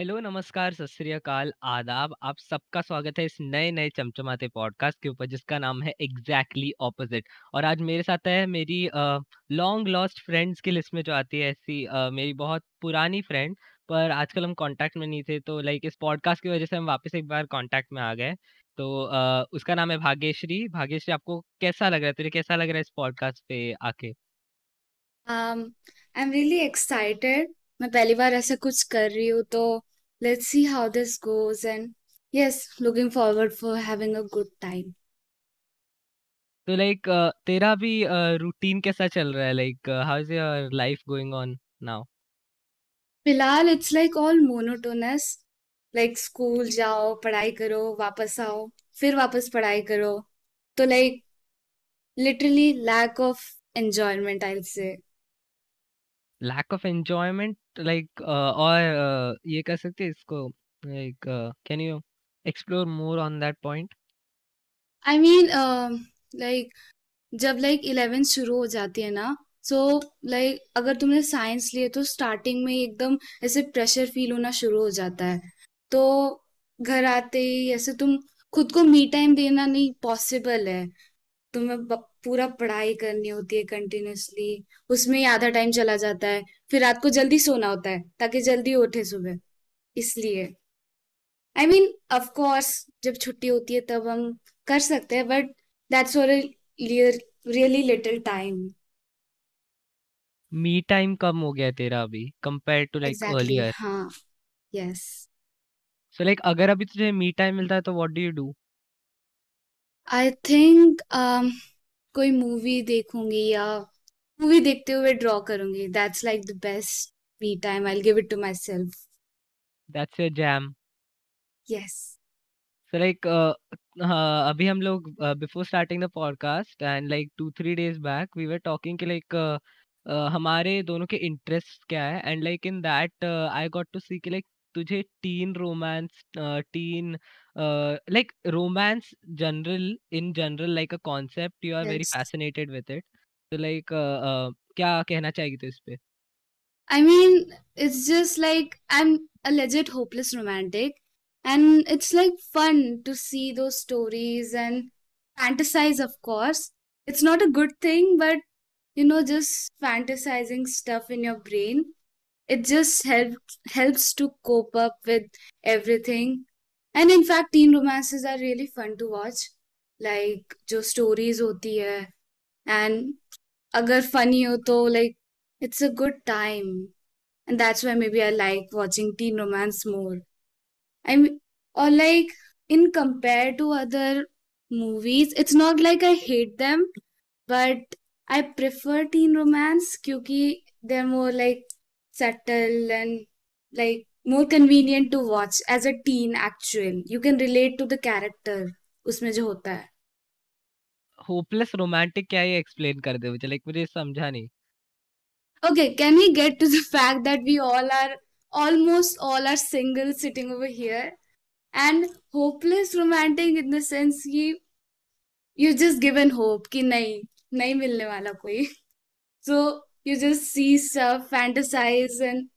Hello, नमस्कार, सत श्री अकाल, आदाब, आप सबका स्वागत है इस नए-नए चमचमाते पॉडकास्ट के ऊपर जिसका नाम है एग्ज़ैक्टली exactly ऑपोज़िट और आज मेरे साथ है मेरी लॉन्ग लॉस्ट फ्रेंड्स की लिस्ट में जो आती है ऐसी अ, मेरी बहुत पुरानी फ्रेंड पर आजकल हम कॉन्टैक्ट में नहीं थे तो लाइक इस पॉडकास्ट की वज़ह से हम वापस एक बार कॉन्टैक्ट में आ गए। तो अ, उसका नाम है भाग्यश्री। भाग्यश्री आपको कैसा लग रहा है? तुझे कैसा लग रहा है इस पॉडकास्ट पे आके? um, I'm really excited. मैं पहली बार ऐसा कुछ कर रही हूँ तो let's see how this goes and yes looking forward for having a good time तो लाइक uh, तेरा भी uh, रूटीन कैसा चल रहा है? Like how is your life going on now फ़िलहाल it's like all monotonous like school जाओ पढ़ाई करो वापस आओ फिर वापस पढ़ाई करो. तो like literally lack of enjoyment I say lack of enjoyment like और अ, ये कह सकते हैं इसको like can you explore more on that point? Mean um, like जब लाइक इलेवेंथ शुरू हो जाती है ना सो so, लाइक like, अगर तुमने साइंस लिए तो स्टार्टिंग में एकदम ऐसे प्रेशर फील होना शुरू हो जाता है। तो घर आते ही ऐसे तुम खुद को मी टाइम देना नहीं पॉसिबल है। तुम्हें पूरा पढ़ाई करनी होती है कंटिन्यूसली उसमें ही आधा टाइम चला जाता है। फिर रात को जल्दी सोना होता है ताकि जल्दी उठे सुबह इसलिए आई मीन ऑफ़ कोर्स जब छुट्टी होती है तब हम कर सकते हैं but that's for really little time me time कम हो गया तेरा अभी कंपेयर टू लाइक अर्लियर। हाँ यस सो लाइक अगर अभी तुझे मी टाइम मिलता है तो what do you do? I think कोई मूवी देखूँगी या मूवी देखते हुए ड्रॉ करूँगी. That's like the best me time I will give it to myself that's your jam. Yes so like uh, हाँ, अभी हम लोग before starting the podcast and like 2-3 days back we were talking कि like uh, uh, हमारे दोनों के interest क्या है? And like in that I got to see कि लाइक तुझे teen romance teen like romance general in general like a concept you are very yes fascinated with it. तो like uh अ, क्या कहना चाहेगी तू इस पे? I mean, it's just like I'm a legit hopeless romantic, and it's like fun to see those stories and fantasize, of course. It's not a good thing, but you know, just fantasizing stuff in your brain, it just helps helps to cope up with everything. And in fact, teen romances are really fun to watch. Like जो stories होती है and अगर funny हो तो like it's a good time and that's why maybe I like watching teen romance more I और like in compare to other movies it's not like I hate them but I prefer teen romance क्योंकि they are more like settle and like more convenient to watch as a teen actual you can relate to the character उसमें जो होता है। Hopeless romantic क्या है explain कर दे मुझे? Like मुझे समझा नहीं। Okay can we get to the fact that we all are almost all are single sitting over here and hopeless romantic in the sense कि यू जस्ट गिवन होप कि नहीं नहीं मिलने वाला कोई। So you just see fantasize and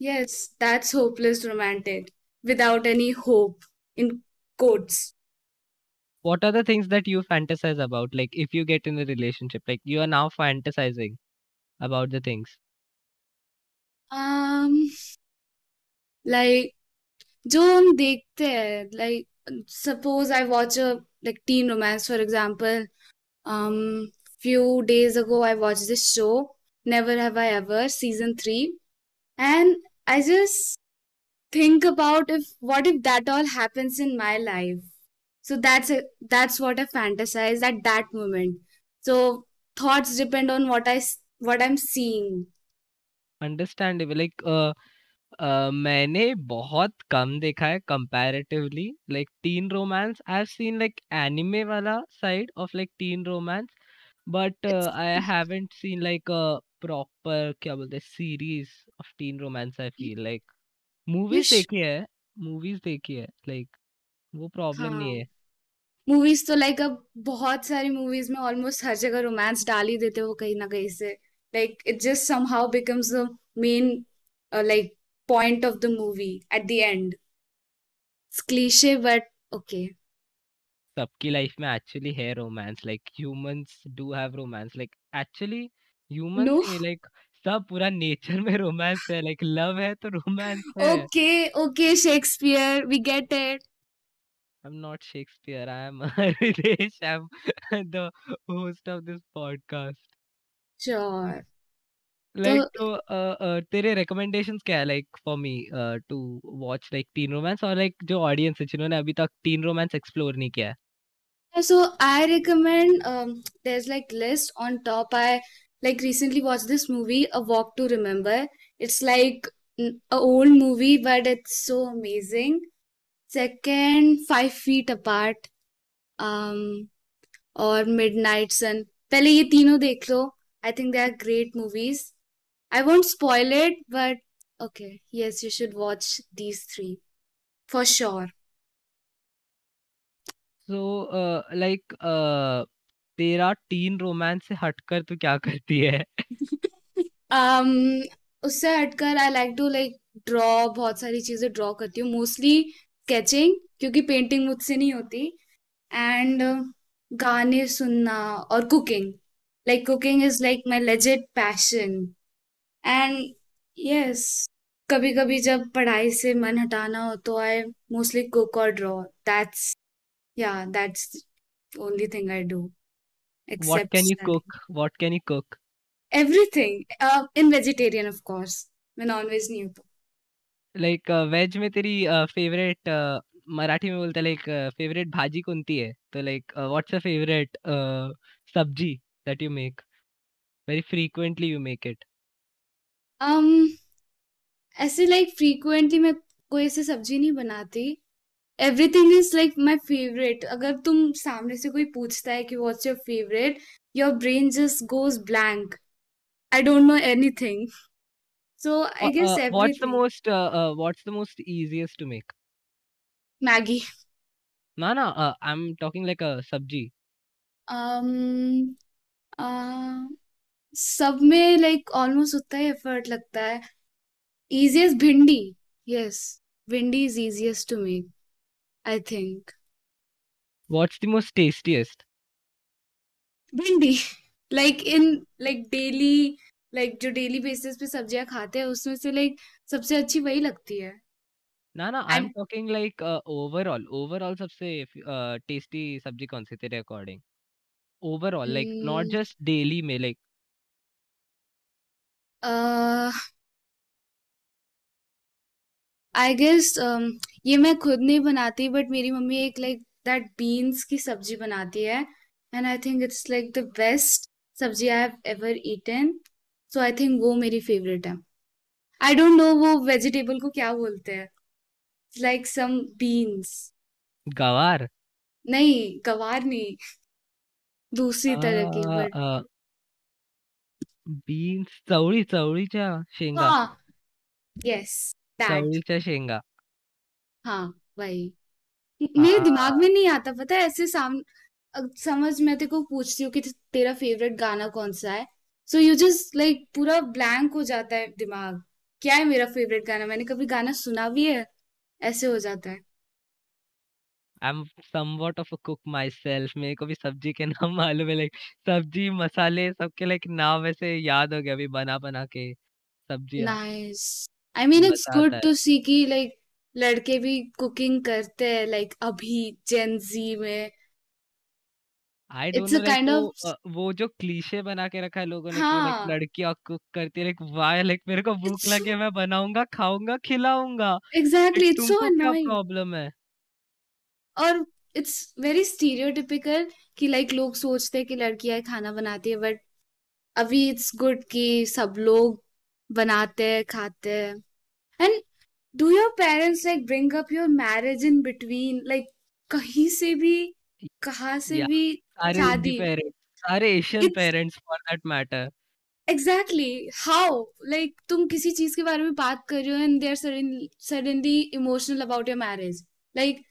yes that's hopeless romantic without any hope in quotes What are the things that you fantasize about? Like if you get in a relationship, like you are now fantasizing about the things. um like जो हम देखते हैं like suppose I watch a like teen romance for example um few days ago I watched this show Never Have I Ever season 3 and I just think about if what if that all happens in my life so that's a, that's what I fantasize at that moment so thoughts depend on what I s- what I'm seeing Understandable. Like uh, uh, मैंने बहुत कम देखा है comparatively. Like teen romance, I've seen like anime वाला side of like teen romance, but uh, it's I haven't seen like a proper क्या बोलते हैं series of teen romance. I feel like you movies sh- देखी है, movies देखी है. Like वो problem नहीं हाँ है. मूवीज़ तो लाइक अब बहुत सारी मूवीज़ में ऑलमोस्ट हर जगह रोमांस डाल ही देते हो कहीं ना कहीं से like it just somehow becomes the main like of the movie at the end. It's cliche, but okay. सबकी लाइफ में एक्चुअली है romance like humans do have romance like actually humans? Like सब पूरा नेचर में romance है like love है तो romance है okay okay, Shakespeare, we get it. I'm not Shakespeare. I am Haridesh. I'm the host of this podcast. Sure. Like, तो तो uh, uh, तेरे recommendations क्या है like for me uh, to watch like teen romance और like जो audience है जिन्होंने अभी तक teen romance explore नहीं किया है So I recommend um, there's like list on top. I like recently watched this movie, A Walk to Remember. It's like n- a old movie, but it's so amazing. Second five feet apart और midnight sun पहले ये तीनों देख लो. I think they are great movies I won't spoil it but okay yes you should watch these three for sure so like तेरा teen romance से हटकर तो क्या करती है? उससे हटकर I like to like draw बहुत सारी चीज़ें ड्रॉ करती हूँ. मोस्टली स्केचिंग क्योंकि पेंटिंग मुझसे नहीं होती एंड गाने सुनना और cooking like cooking is like my legit passion and yes कभी कभी जब पढ़ाई से मन हटाना हो तो आई मोस्टली कुक और ड्रॉ दैट्स या that's only thing I do what except can you studying. cook? What can you cook? Everything. Uh, in vegetarian, of course. मैं नॉनवेज नहीं हूँ तो लाइक वेज में तेरी फेवरेट मराठी में बोलते लाइक फेवरेट भाजी कोणती है? तो like what's a favourite sabzi that you make very frequently you make it um ऐसे लाइक फ्रीक्वेंटली मैं कोई ऐसे सब्ज़ी नहीं बनाती। Everything is like my favourite अगर तुम सामने से कोई पूछता है कि what's your favourite your brain just goes blank I don't know anything so I guess what's the everything most what's the most easiest to make Maggi ना ना I am talking like a sabzi um uh, सब में like almost उतना ही effort लगता है easiest भिंडी yes भिंडी is easiest to make I think what's the most tastiest bhindi like in like daily like जो डेली बेसिस पे सब्ज़ियाँ खाते हैं उसमें से लाइक सबसे अच्छी वही लगती है। ना ना I am talking like overall overall सबसे टेस्टी सब्ज़ी कौन सी तेरे according overall like not just daily में लाइक uh, आई गेस ये मैं खुद नहीं बनाती बट मेरी मम्मी एक लाइक दैट बीन्स की सब्ज़ी बनाती है। And I think it's like the best sabzi I have ever eaten so I think वो मेरी फेवरेट है। आई डोंट नो वो वेजिटेबल को क्या बोलते हैं। लाइक सम बीन्स गवार? नहीं गवार नहीं। दूसरी तरह की बट बीन्स चवळी चवळीच्या शेंगा। हाँ। यस दैट चवळीच्या शेंगा। हाँ वही। मेरे दिमाग में नहीं आता पता है ऐसे साम अ- समझ मैं तेरे को पूछती हूँ कि ते- तेरा फेवरेट गाना कौन सा है? सो यू जस्ट लाइक पूरा ब्लैंक हो जाता है दिमाग। क्या है मेरा फेवरेट गाना? मैंने कभी गाना सुना भी है? ऐसे हो जाता है। I am somewhat of a cook myself मेरे को भी सब्ज़ी के नाम मालूम है लाइक सब्ज़ी मसाले सबके लाइक नाम ऐसे याद हो गया अभी बना बना के। सब्ज़ियाँ। Nice I mean it's good to see कि लाइक लड़के भी कुकिंग करते हैं लाइक अभी जेन जी में। I don't it's know a like kind वो ऑफ़ अ, वो जो क्लीशे बना के रखा है लोगों ने कि लाइक हाँ। लड़कियाँ कुक करती है लाइक वाह लाइक मेरे को भूख इट्स लगे मैं बनाऊँगा खाऊँगा खिलाऊँगा। लाइक एग्जैक्टली इट्स सो तुमको क्या अनोइंग प्रॉब्लम है? और इट्स वेरी स्टीरियोटिपिकल कि लाइक लोग सोचते हैं कि लड़कियाँ खाना बनाती है बट अभी इट्स गुड कि सब लोग बनाते हैं खाते हैं। And do your parents like bring up your marriage in between like कहीं से भी कहाँ से या भी सारे शादी पेरेंट्स सारे Asian parents for that matter exactly how like तुम किसी चीज़ के बारे में बात कर रहे हो and they are suddenly emotional about your marriage like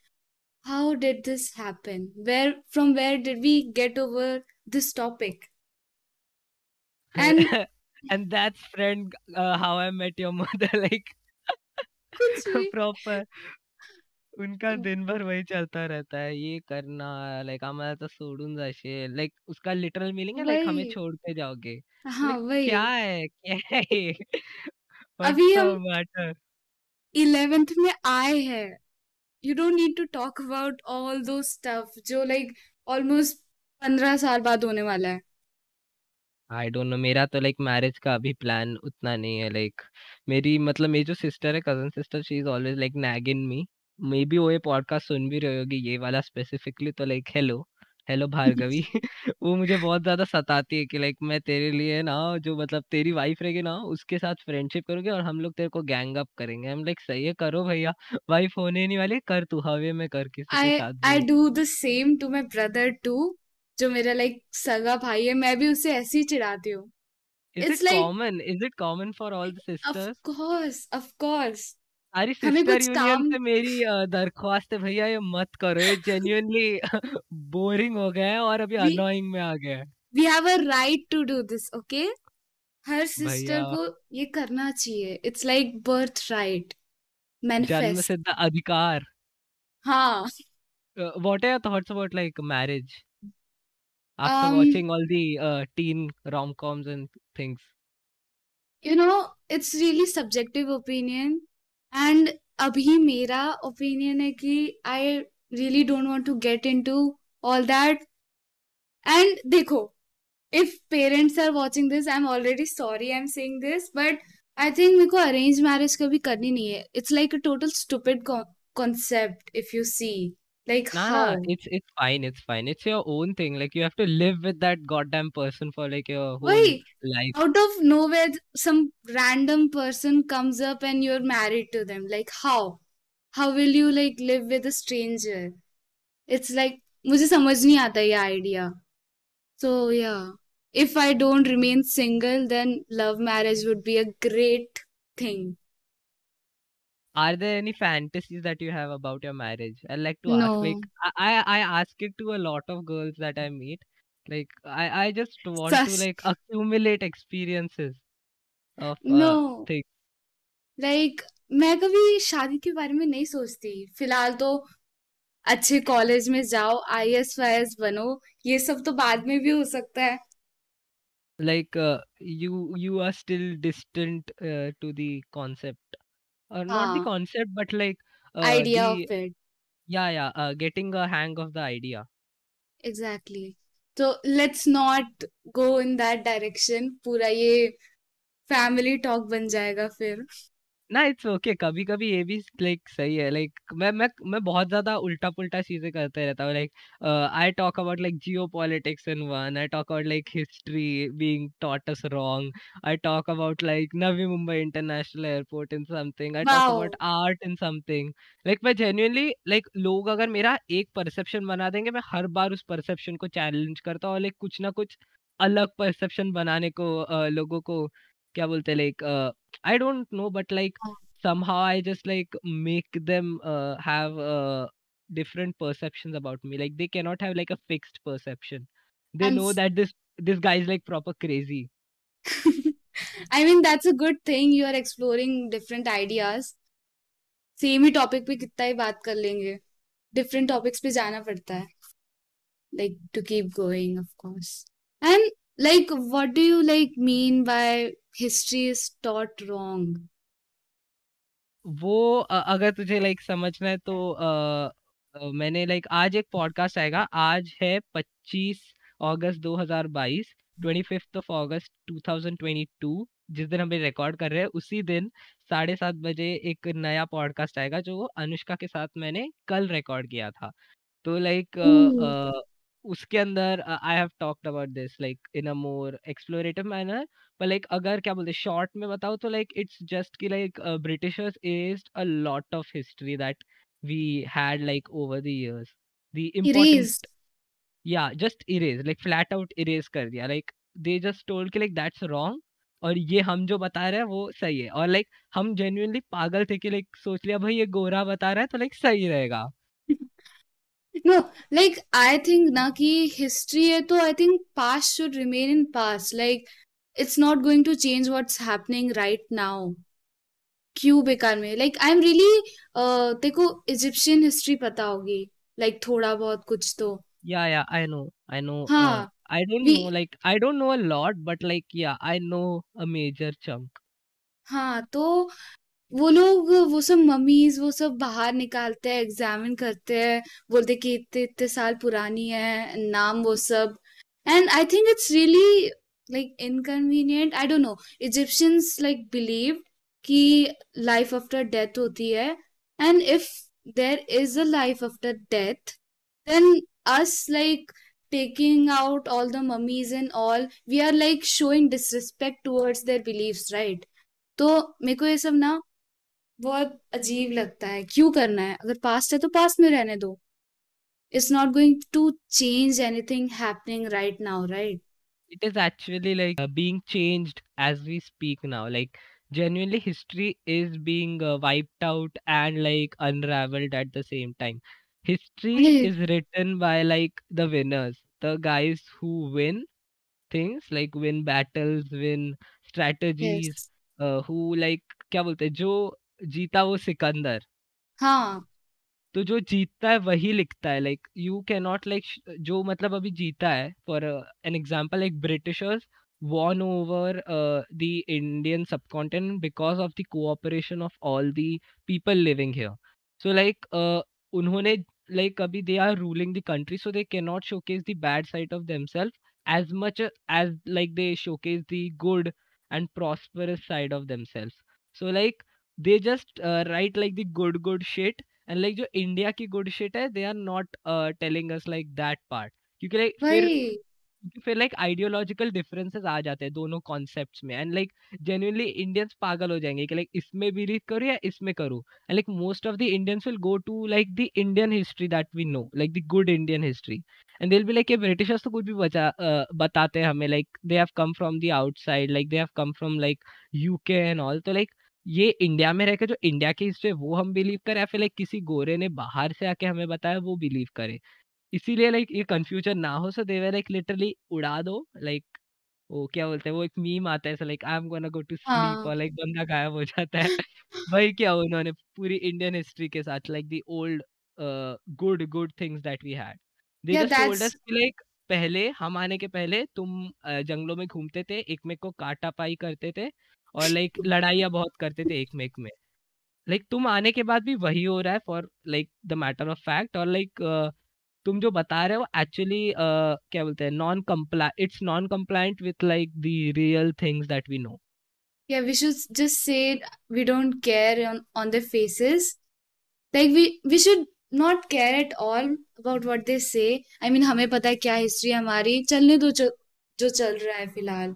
how did this happen where from where did we get over this topic and and that's friend uh, how I met your mother like proper उनका दिन भर वही चलता रहता है ये करना like आम्हाला तर सोडून जाशील लाइक उसका लिटरल मीनिंग है लाइक हमें वही। छोड़ के जाओगे। हाँ लाइक क्या है क्या है ये? अभी व्हाट्स द हम मैटर इलेवेंथ में आए हैं। You don't need to talk about all those stuff जो लाइक ऑलमोस्ट पंद्रह साल बाद होने वाला है। आई डोंट नो मेरा तो लाइक मैरिज का अभी प्लान उतना नहीं है लाइक मेरी मतलब मेरी जो सिस्टर है cousin sister she is always like nagging me maybe वो ये पॉडकास्ट सुन भी रही होगी ये वाला स्पेसिफिकली तो लाइक हेलो हेलो भार्गवी। वो मुझे बहुत ज़्यादा सताती है कि लाइक मैं तेरे लिए ना जो मतलब तेरी वाइफ रहेगी ना उसके साथ फ्रेंडशिप करोगे और हम लोग तेरे को गैंग अप करेंगे। हम लाइक सही है करो भैया। वाइफ होने नहीं वाली कर तू हवे में कर किसी के आई साथ आई भी do the same to my brother too जो मेरा लाइक सगा भाई है मैं भी उसे ऐसे ही चिढ़ाती हूँ। Is it it's like common is it common for all the of sisters course of course सारी हमें सिस्टर कुछ यूनियन काम से मेरी अ, दरख्वास्त है भैया ये मत करो ये जेन्युइनली बोरिंग हो गया है और अभी वी अनोइंग में आ गया है। We have a right to do this okay हर भैया सिस्टर को ये करना चाहिए। इट्स लाइक बर्थ राइट जन्म मैनिफेस्ट सिद्ध अधिकार। हाँ। What are your thoughts about like marriage after um watching all the teen rom-coms and things. you know it's really subjective opinion. And अभी मेरा ओपिनियन है कि I really don't want to get into all that and देखो if parents are watching this I am already sorry I am saying this but I think मेरे को arrange marriage कभी करनी नहीं है. It's like a total stupid concept if you see like nah how nah it's it's fine it's fine it's your own thing like you have to live with that goddamn person for like your whole why life out of nowhere some random person comes up and you're married to them like how how will you like live with a stranger it's like मुझे समझ नहीं आता ये idea so yeah if I don't remain single then love marriage would be a great thing Are there any fantasies that you have about your marriage? I like to ask. Like no I, I I ask it to a lot of girls that I meet. Like I, I just want to sus like accumulate experiences of no uh things. like मैं कभी शादी के बारे में नहीं सोचती फिलहाल तो अच्छे कॉलेज में जाओ आईएएस वाईएएस बनो ये सब तो बाद में भी हो सकता है Like uh, you you are still distant uh, to the concept, or not the हाँ concept, but like uh idea the of it yeah yeah uh, getting a hang of the idea. Exactly तो let's not go in that direction पूरा ये family talk बन जाएगा फिर ना it's okay कभी कभी ये भी लाइक सही है लाइक मैं मैं मैं बहुत ज़्यादा उल्टा पुल्टा चीज़ें करते रहता हूँ like I talk about like geopolitics in one I talk about like history being taught us wrong I talk about like Navi Mumbai international airport in something I talk about art in something like मैं genuinely like लोग अगर मेरा एक perception बना देंगे मैं हर बार उस perception को चैलेंज करता हूँ और लाइक कुछ ना कुछ अलग परसेप्शन बनाने को लोगों को क्या बोलते हैं like I don't know, but like somehow I just like make them uh, have uh, different perceptions about me. Like they cannot have like a fixed perception. They I'm know that this this guy is like proper crazy. I mean that's a good thing you are exploring different ideas same he topic पे कितना ही बात कर लेंगे different topics पे जाना पड़ता है like to keep going of course and like what do you like mean by history is taught wrong? वो अगर तुझे लाइक समझना है तो अ, मैंने लाइक आज एक पॉडकास्ट आएगा। आज है 25 अगस्त 2022 25th ऑफ़ अगस्त 2022 जिस दिन हम रिकॉर्ड कर रहे हैं उसी दिन साढ़े सात बजे एक नया पॉडकास्ट आएगा जो अनुष्का के साथ मैंने कल रिकॉर्ड किया था। तो लाइक. उसके अंदर I have talked about this like in a more explorative manner पर लाइक अगर क्या बोलते शॉर्ट में बताओ तो लाइक इट्स जस्ट कि like Britishers aged a lot of history that we had like over the years the. Important या just erase like flat out erase कर दिया. लाइक दे जस्ट टोल्ड कि लाइक दैट्स रॉन्ग और ये हम जो बता रहे हैं वो सही है. और लाइक हम जेन्युइनली पागल थे कि लाइक सोच लिया भाई ये गोरा बता रहा है तो लाइक सही रहेगा. No, like I think ना कि history है तो I think past should remain in past. Like it's not going to change what's happening right now. क्यों बेकार में लाइक आई एम रियली को इजिप्शियन हिस्ट्री पता होगी लाइक like, थोड़ा बहुत कुछ तो Yeah, yeah, I know. I know. Uh, हाँ I don't we know. Like, I don't know a lot, but like, yeah, I know a major chunk. हाँ तो वो लोग, वो सब मम्मीज, वो सब बाहर निकालते हैं एग्जामिन करते हैं, बोलते कि इतने इतने साल पुरानी है, नाम वो सब। And I think it's really like inconvenient I don't know Egyptians like believe कि लाइफ आफ्टर डेथ होती है। And if there is a life after death then us like taking out all the mummies and all, we are, like, showing disrespect towards their beliefs, right? तो मेरे को ये सब ना बहुत अजीब लगता है क्यों करना है अगर पास्ट है तो पास्ट में रहने दो it's not going to change anything happening right now right It is actually like uh, being changed as we speak now. Like, genuinely, history is being uh, wiped out and like unraveled at the same time. History is written by like the winners, the guys who win things, like win battles, win strategies, yes uh, who like क्या बोलते हैं जो जीता वो सिकंदर। हाँ। तो जो जीतता है वही लिखता है like you can not like जो मतलब अभी जीता है for an example like Britishers won over the Indian subcontinent because of the cooperation of all the people living here so like उन्होंने लाइक अभी they are ruling the country so they can not showcase the bad side of themself as much as like they showcase the good and prosperous side of them so like they just uh, write like the good good shit and like जो India की good shit है they are not telling us like that part क्योंकि like फिर वही। क्योंकि फिर like ideological differences आ जाते हैं दोनों कॉन्सेप्ट्स में एंड लाइक जेन्युइनली इंडियंस पागल हो जाएँगे कि लाइक इसमें बिलीव करूँ या इसमें करूँ? And like most of the Indians will go to like the Indian history that we know like the good Indian history and they'll be like ये ब्रिटिशर्स तो कुछ भी बचा uh, बताते हैं हमें like they have come from the outside like they have come from like UK and all तो like ये इंडिया में रहकर जो इंडिया की हिस्ट्री है वो हम बिलीव करें या फिर लाइक किसी गोरे ने बाहर से आके हमें बताया वो बिलीव करे। इसीलिए लाइक ये कंफ्यूजन ना हो सो दे वर लाइक लिटरली उड़ा दो लाइक वो क्या बोलते हैं वो एक मीम आता है ऐसा like I am gonna go to sleep और लाइक बंदा गायब हो जाता है। वही क्या उन्होंने पूरी इंडियन हिस्ट्री के साथ like the old good good things that we had they just told us like पहले हम आने के पहले तुम जंगलों में घूमते थे एक में को काटा पाई करते थे और लाइक लड़ाइयाँ बहुत करते थे एक में। एक में लाइक तुम आने के बाद भी वही हो रहा है for like the matter of fact और लाइक तुम जो बता रहे हो एक्चुअली uh, क्या बोलते हैं non कम्प्ला it's non compliant with like the real things that we know yeah we should just say we don't care on on their faces like we we should not care at all about what they say i mean हमें पता है क्या history हमारी। चलने दो जो जो चल रहा है फ़िलहाल।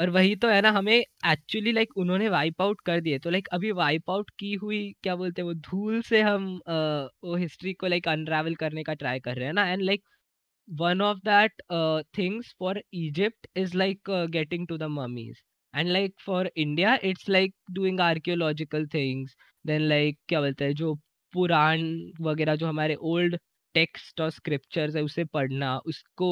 और वही तो है ना हमें एक्चुअली लाइक उन्होंने वाइप आउट कर दिए। तो लाइक अभी वाइप आउट की हुई क्या बोलते हैं वो धूल से हम अ, वो हिस्ट्री को लाइक अनरावल करने का ट्राई कर रहे हैं ना। And like that uh, things for Egypt is like uh, getting to the mummies. And like for India it's like doing archaeological things. Then like क्या बोलते हैं जो पुराण वगैरह जो हमारे ओल्ड टेक्स्ट और स्क्रिप्चर्स है उसे पढ़ना उसको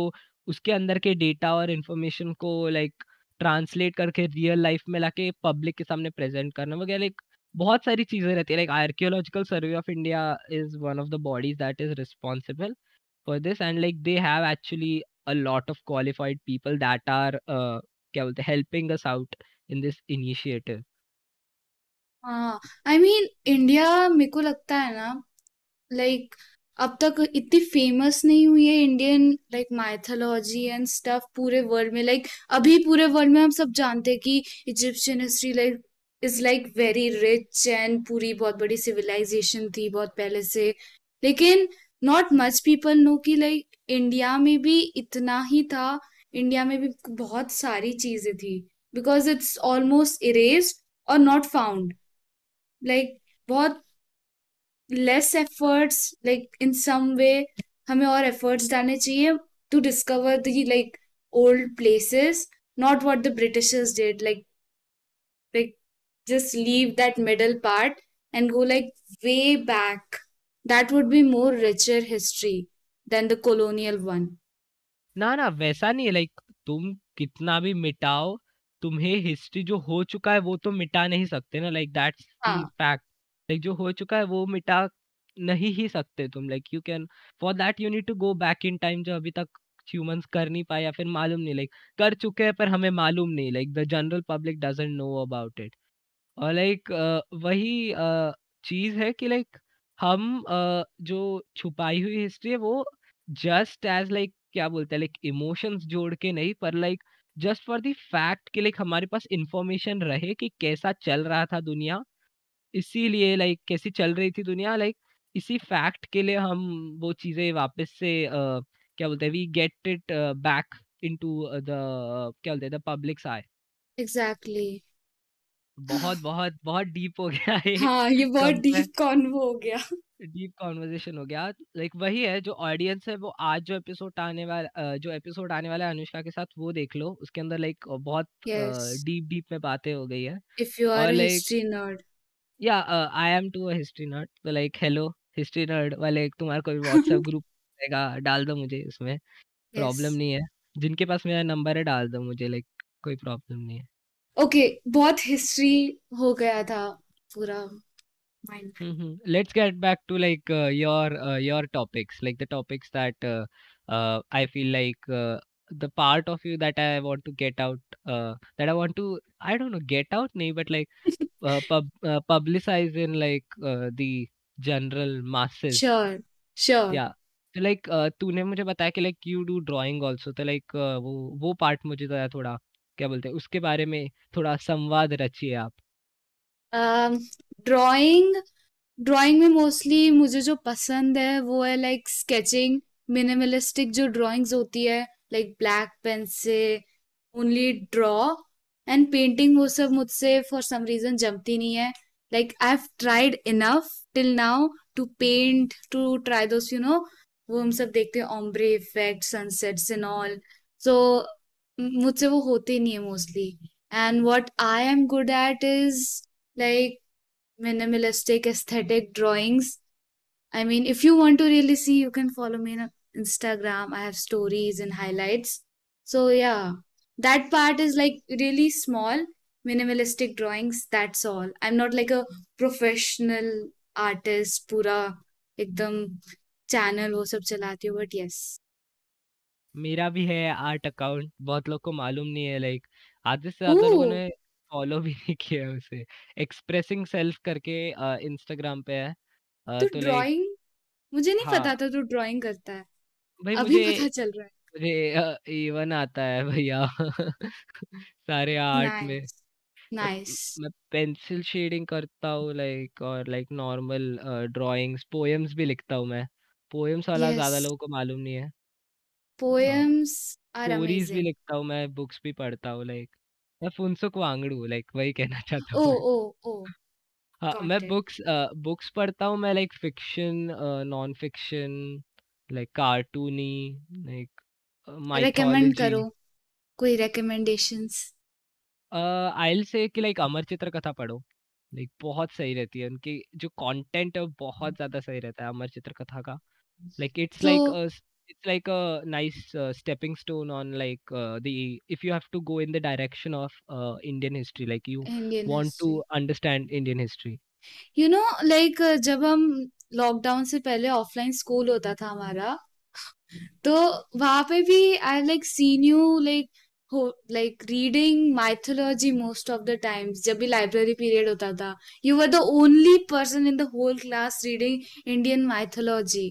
उसके अंदर के डेटा और इन्फॉर्मेशन को लाइक ट्रांसलेट करके रियल लाइफ में लाके पब्लिक के सामने प्रेजेंट करना वगैरह लाइक बहुत सारी चीज़ें रहती है। Like archaeological survey of India is one of the bodies that is responsible this and like they have actually a lot of qualified people that are uh, क्या बोलते हैं helping us out in this initiative हाँ I mean India मेरे को लगता है ना like अब तक इतनी फ़ेमस नहीं हुई है Indian like mythology and stuff पूरे वर्ल्ड में। लाइक like, अभी पूरे वर्ल्ड में हम सब जानते हैं कि Egyptian history like is like very rich and पूरी बहुत बड़ी सिविलाइजेशन थी बहुत पहले से। लेकिन नॉट मच पीपल नो कि लाइक इंडिया में भी इतना ही था। इंडिया में भी बहुत सारी चीज़ें थी। बिकॉज़ इट्स ऑलमोस्ट इरेज और नॉट फाउंड लाइक बहुत less efforts like in some way हमें और एफर्ट्स डालने चाहिए to discover the like old places not what the Britishers did like like just leave that middle part and go like way back. That would be more richer history than the colonial one. ना ना वैसा नहीं है like तुम कितना भी मिटाओ तुम्हें हिस्ट्री जो हो चुका है वो तो मिटा नहीं सकते ना लाइक दैट्स फैक्ट लाइक जो हो चुका है वो मिटा नहीं ही सकते तुम like you can for that you need to go back in time जो अभी तक ह्यूमंस कर नहीं पाए या फिर मालूम नहीं लाइक कर चुके हैं पर हमें मालूम नहीं like the general public doesn't know about it और लाइक वही चीज़ है कि लाइक हम अ, जो छुपाई हुई हिस्ट्री है वो जस्ट एज लाइक क्या बोलते हैं लाइक इमोशंस जोड़ के नहीं पर like just for the fact कि लाइक हमारे पास इंफॉर्मेशन रहे कि कैसा चल रहा था दुनिया इसीलिए लाइक कैसी चल रही थी दुनिया लाइक इसी फैक्ट के लिए हम वो चीज़ें वापस से अ, क्या बोलते हैं we get it back into the क्या बोलते हैं द पब्लिक्स आई एग्जैक्टली बहुत बहुत बहुत डीप हो गया ये हाँ ये बहुत डीप कॉन्वो हो गया। डीप कॉन्वर्जेशन हो गया। लाइक वही है जो ऑडियंस है वो आज जो एपिसोड आने वाला जो एपिसोड आने वाला है अनुष्का के साथ वो देख लो। उसके अंदर लाइक बहुत यस डीप डीप में बातें हो गई है। इफ़ यू आर और हिस्ट्री नर्ड या I am too a history nerd तो लाइक हेलो हिस्ट्री नर्ड वाले तुम्हारा कोई व्हाट्सएप ग्रुप रहेगा डाल दो मुझे उसमें प्रॉब्लम नहीं है। जिनके पास मेरा नंबर है डाल दो मुझे लाइक कोई प्रॉब्लम नहीं है। ओके बहुत हिस्ट्री हो गया था पूरा mind. Let's get back to like uh, your uh, your topics, like the topics that uh, uh, I feel like uh, the part of you that I want to get out, uh, that I want to, I don't know, get out, nahi, but like uh, pub uh, publicize in like uh, the general masses. Sure sure Yeah. तो like uh, तूने मुझे बताया कि like you do drawing also, तो like uh, वो वो part मुझे तो थोड़ा क्या बोलते हैं उसके बारे में थोड़ा संवाद रचिए आप ड्राइंग ड्राइंग में मोस्टली मुझे जो पसंद है वो है लाइक स्केचिंग मिनिमलिस्टिक जो ड्राइंग्स होती है लाइक ब्लैक पेन से ओनली ड्रॉ एंड पेंटिंग वो सब मुझसे फॉर सम रीजन जमती नहीं है। Like I have tried enough till now to paint to try those you know वो हम सब देखते हैं ombre effect sunsets and all so मुझसे वो होते नहीं है mostly and what I am good at is like minimalistic aesthetic drawings. I mean, if you want to really see, you can follow me Instagram. I have stories and highlights. So, yeah, that part is like really small, minimalistic drawings. That's all. I'm not like a professional artist, pura एकदम channel वो सब चलाती हूँ but yes मेरा भी है art account बहुत लोग को मालूम नहीं है लाइक आधे से ज़्यादा लोगों ने फॉलो भी नहीं किया है उसे एक्सप्रेसिंग सेल्फ करके इंस्टाग्राम पे है तो तो ड्राइंग मुझे नहीं हाँ पता था तू ड्राइंग करता है भाई अभी मुझे पता चल रहा है। मुझे इवन आता है भैया। सारे आर्ट में। नाइस मैं नाइस। मैं पेंसिल शेडिंग करता हूँ लाइक और लाइक नॉर्मल ड्राइंग्स पोएम्स भी लिखता हूँ मैं। पोएम्स वाला यस। ज़्यादा लोगों को मालूम नहीं है। poems are स्टोरीज भी. लिखता हूँ मैं बुक्स भी पढ़ता हूँ लाइक। मैं फुनसुक वांगडू लाइक वही कहना चाहता हूँ Oh, मैं। oh, oh, हाँ मैं got it. बुक्स बुक्स पढ़ता हूँ मैं like fiction non fiction like cartoony like recommend करो कोई रेकमेंडेशंस आई विल से कि लाइक अमर चित्र कथा पढ़ो। लाइक बहुत सही रहती है उनकी जो कंटेंट है बहुत ज़्यादा सही रहता है अमर चित्र कथा का like it's like it's like a nice stepping stone on like the if you have to go in the direction of Indian history like you want to understand Indian history you know like जब हम lockdown से पहले offline school होता था हमारा। तो वहाँ पे भी I like seen you like like reading mythology most of the times जब भी लाइब्रेरी पीरियड होता था। You were the only person in the whole class reading Indian mythology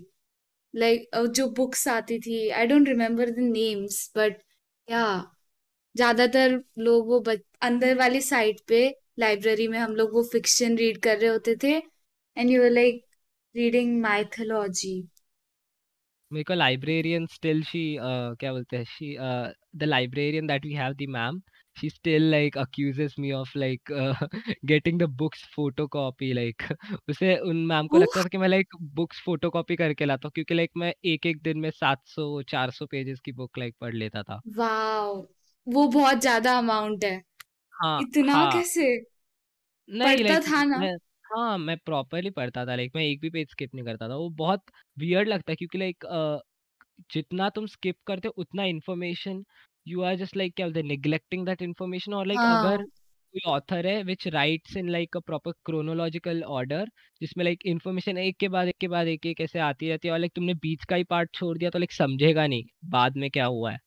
like जो बुक्स आती थी I don't remember the names but या ज़्यादातर लोग वो अंदर वाली साइड पे लाइब्रेरी में हम लोग वो फिक्शन रीड कर रहे होते थे। And you were like reading mythology मेरे को लाइब्रेरियन स्टिल शी क्या बोलते हैं? She the librarian that we have the ma'am she still like accuses me of like uh, getting the books photocopy like उसे उन मैम को लगता था कि मैं like books photocopy करके लाता हूँ क्योंकि like मैं एक एक दिन में 700 400 पेजेस की बुक like पढ़ लेता था। वाओ वो बहुत ज़्यादा अमाउंट है। हाँ इतना हाँ। कैसे? नहीं पढ़ता लाइक था ना। मैं हाँ मैं प्रॉपरली पढ़ता था लाइक मैं एक भी पेज स्किप नहीं करता था। वो बहुत वियर्ड लगता है क्योंकि लाइक जितना तुम स्किप करते हो उतना information you are just like क्या बोलते हैं नेग्लेक्टिंग दैट इन्फॉर्मेशन और लाइक हाँ। अगर कोई ऑथर है which writes in like a proper chronological order जिसमें लाइक इन्फॉर्मेशन एक के बाद एक के बाद एक एक ऐसे आती रहती है और लाइक तुमने बीच का ही पार्ट छोड़ दिया तो लाइक समझेगा नहीं बाद में क्या हुआ है।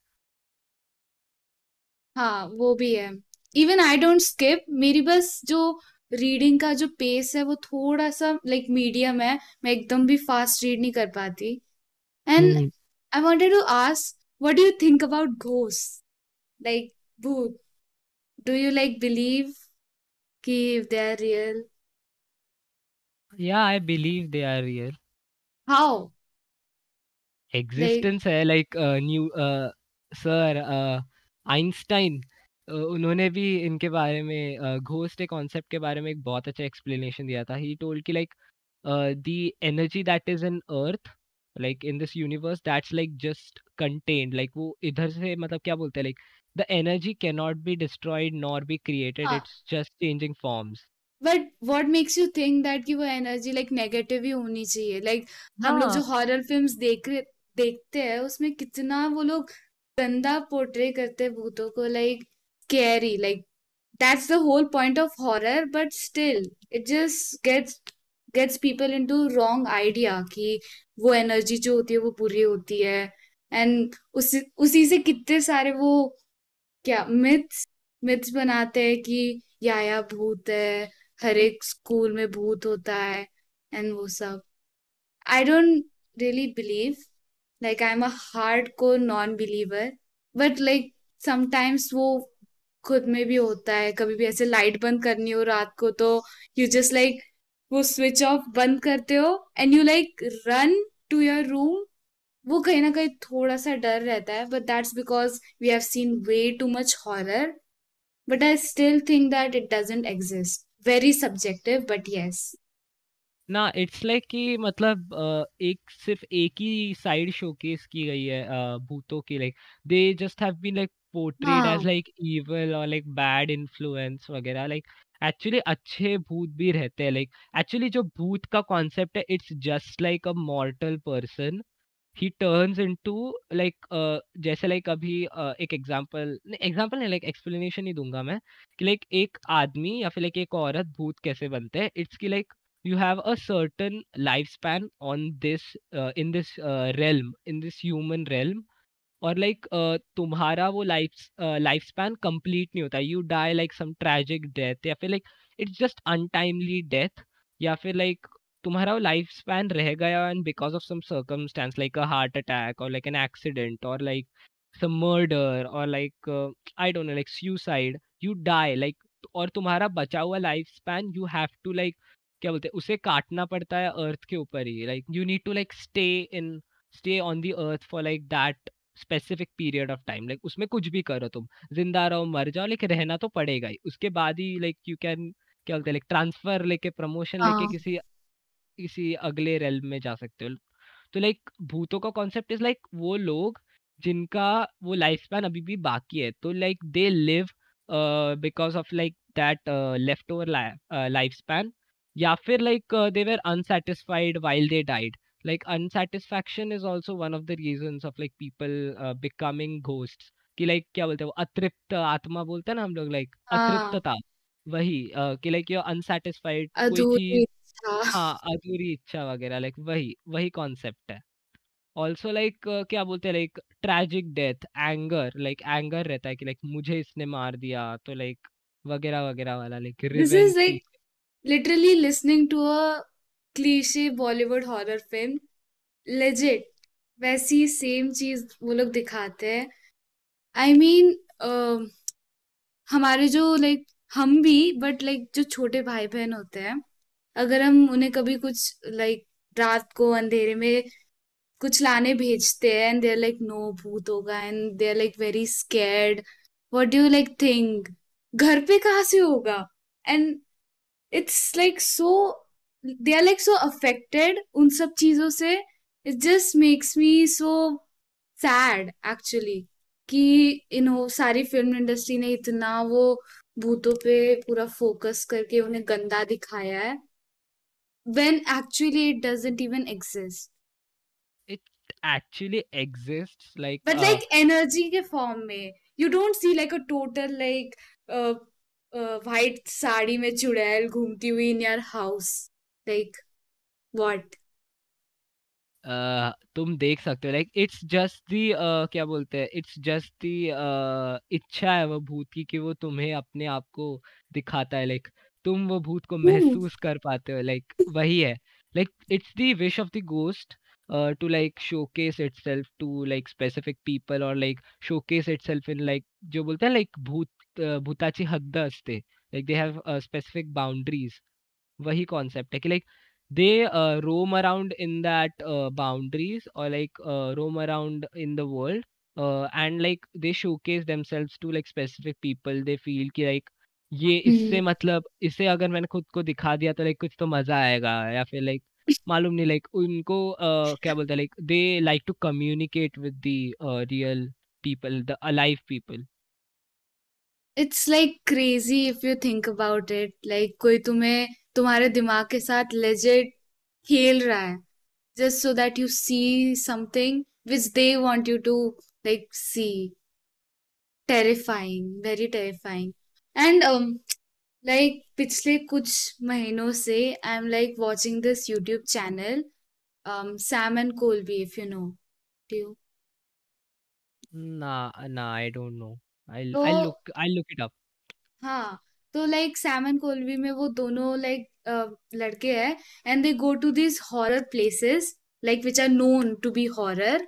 हाँ वो भी है। इवन आई डोंट स्किप मेरी बस जो रीडिंग का जो पेस है वो थोड़ा सा लाइक like, मीडियम है मैं एकदम भी फास्ट रीड नहीं कर पाती। And I wanted to ask what do you think about ghost like भूत डू यू लाइक बिलीव कि दे आर रियल या I believe they are real how existence है लाइक न्यू सर आइंस्टाइन उन्होंने भी इनके बारे में घोस्ट के कॉन्सेप्ट के बारे में एक बहुत अच्छा एक्सप्लेनेशन दिया था। ही टोल्ड कि like the energy that is in earth like in this universe that's like just contained like वो इधर से मतलब क्या बोलते हैं like the energy can not be destroyed nor be created हाँ। It's just changing forms but what makes you think that कि वो एनर्जी लाइक नेगेटिव ही होनी चाहिए? लाइक हम लोग जो हाँ। हॉरर फिल्म्स देख रहे देखते हैं उसमें कितना वो लोग गंदा पोर्ट्रे करते हैं भूतों को like scary like that's the whole point of horror but still it just gets gets people into wrong idea कि वो एनर्जी जो होती है, वो बुरी होती है। एंड उसी उसी से कितने सारे वो, क्या मिथ्स मिथ्स बनाते हैं कि याया भूत है, हर एक स्कूल में भूत होता है एंड वो सब। I don't really believe like I am a hard core non believer but like sometimes वो खुद में भी होता है, कभी भी ऐसे लाइट बंद करनी हो रात को तो यू जस्ट लाइक वो स्विच ऑफ़ बंद करते हो and you like run to your room वो कहीं ना कहीं थोड़ा सा डर रहता है but that's because we have seen way too much horror but I still think that it doesn't exist very subjective but yes ना इट्स लाइक कि मतलब एक सिर्फ़ एक ही साइड शोकेस की गई है भूतों की like they just have been like portrayed as हाँ। लाइक इविल और लाइक बैड इन्फ्लुएंस वगैरह लाइक एक्चुअली अच्छे भूत भी रहते हैं लाइक एक्चुअली जो भूत का कॉन्सेप्ट है it's just like a mortal person he turns into like जैसे लाइक अभी अ, एक एग्जांपल एग्जांपल नहीं लाइक एक्सप्लेनेशन ही दूँगा मैं कि लाइक एक आदमी या फिर लाइक एक औरत भूत कैसे बनते हैं इट्स की like you have a certain lifespan on this uh, in this uh, realm in this human realm. और लाइक तुम्हारा वो लाइफ लाइफ स्पैन कंप्लीट नहीं होता you die like some tragic death या फिर like it's just untimely death या फिर like तुम्हारा वो लाइफ स्पैन रह गया and because of some circumstance like a heart attack और लाइक एन एक्सीडेंट और लाइक सम मर्डर और like I don't know, like suicide, you die like, और तुम्हारा बचा हुआ life span you have to like क्या बोलते हैं, उसे काटना पड़ता है अर्थ के ऊपर ही। Like you need to like stay in stay on the earth for like that specific period of time like उसमें कुछ भी करो तुम ज़िंदा रहो मर जाओ लेकिन रहना तो पड़ेगा ही। उसके बाद ही लाइक यू कैन क्या बोलते हैं लाइक ट्रांसफ़र लेके प्रमोशन लेके हाँ। किसी किसी अगले रेल में जा सकते हो। तो लाइक भूतों का कॉन्सेप्ट इज़ लाइक वो लोग जिनका वो लाइफ स्पैन अभी भी बाकी है तो like they live because of like that left over life span या फिर like they were unsatisfied while they died like unsatisfaction is also one of the reasons of like people uh, becoming ghosts. कि like क्या बोलते हैं वो? अतृप्त आत्मा बोलते हैं ना हम लोग like हाँ। अतृप्तता। वही uh, कि like you're unsatisfied कोई चीज़ हाँ अधूरी इच्छा वगैरह लाइक वही वही कॉन्सेप्ट है। ऑल्सो लाइक क्या बोलते हैं like tragic death anger like anger रहता है कि लाइक मुझे इसने मार दिया तो लाइक वगैरह वगैरह वाला like this is like literally listening to a cliche Bollywood horror film legit वैसी सेम चीज़ वो लोग दिखाते हैं। आई मीन हमारे जो, लाइक, हम भी, बट, लाइक, जो छोटे भाई बहन होते हैं, अगर हम उन्हें कभी कुछ, लाइक, रात को अंधेरे में कुछ लाने भेजते हैं and they are like no भूत होगा and they are like very scared what do you like think घर पे कहाँ से होगा? And it's like so they are like so affected उन सब चीज़ों से it just makes me so sad actually कि इन हो सारी फ़िल्म इंडस्ट्री ने इतना वो भूतों पे पूरा फोकस करके उन्हें गंदा दिखाया है when actually it doesn't even exist it actually exists like but uh, like energy के फॉर्म में you don't see like a total like uh, uh, white sari में चुड़ैल घूमती हुई in your house like what? अ, तुम देख सकते हो लाइक इट्स जस्ट दी क्या बोलते हैं इट्स जस्ट दी इच्छा है वो भूत की कि वो तुम्हें अपने आप को दिखाता है लाइक तुम वो भूत को Hmm. महसूस कर पाते हो लाइक वही है। Like it's the wish of the ghost to like showcase itself to like specific people और like showcase itself in like जो बोलते हैं लाइक भूत भूताची हद्द असते। Like they have specific boundaries वही कॉन्सेप्ट है कि like they roam around in that boundaries और like roam around in the world and like they showcase themselves to like specific people they feel कि like ये इससे हम्म। मतलब इससे अगर मैंने खुद को दिखा दिया तो लाइक कुछ तो मज़ा आएगा या फिर लाइक मालूम नहीं लाइक उनको uh, क्या बोलते हैं like they like to communicate with the real people the alive people it's like crazy if you think about it like कोई तुम्हें, तुम्हारे दिमाग के साथ लेजेड खेल रहा है just so that you see something which they want you to like see terrifying very terrifying and like पिछले कुछ महीनों से I am like watching this YouTube channel Sam and Colby if you know ट्यू ना ना I don't no I'll तो I'll look I'll look it up. हाँ तो like Sam and कोलवी में वो दोनों लाइक लड़के हैं and they go to this horror places like which are known to be horror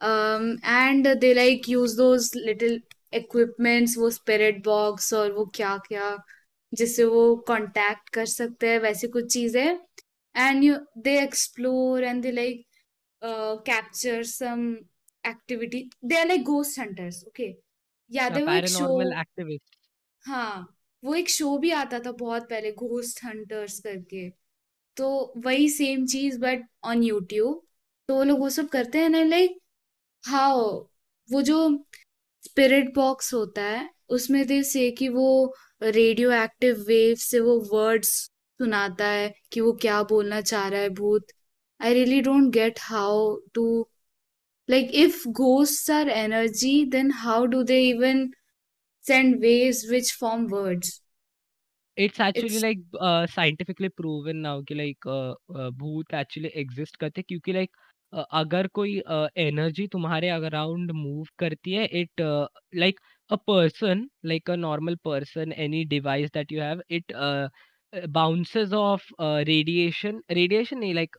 and they like use those little equipments वो spirit box और वो क्या क्या जिससे वो कांटेक्ट कर सकते हैं वैसे कुछ चीज़ें and you they explore and they like capture some activity they are like ghost hunters okay अच्छा है वो एक शो पैरानॉर्मल एक्टिविस्ट हाँ वो एक शो भी आता था बहुत पहले घोस्ट हंटर्स करके। तो वही सेम चीज़ बट ऑन यूट्यूब तो वो लोग वो सब करते हैं ना लाइक हाउ वो जो स्पिरिट बॉक्स होता है उसमें दे से कि वो रेडियो एक्टिव वेव से वो वर्ड्स सुनाता है कि वो क्या बोलना चाह रहा है भूत। I really don't get how to like if ghosts are energy then how do they even send waves which form words? It's actually it's like scientifically proven now कि लाइक भूत एक्चुअली एग्जिस्ट करते हैं क्योंकि like अगर कोई energy तुम्हारे around move करती है it like a person like a normal person any device that you have it bounces off radiation radiation नहीं लाइक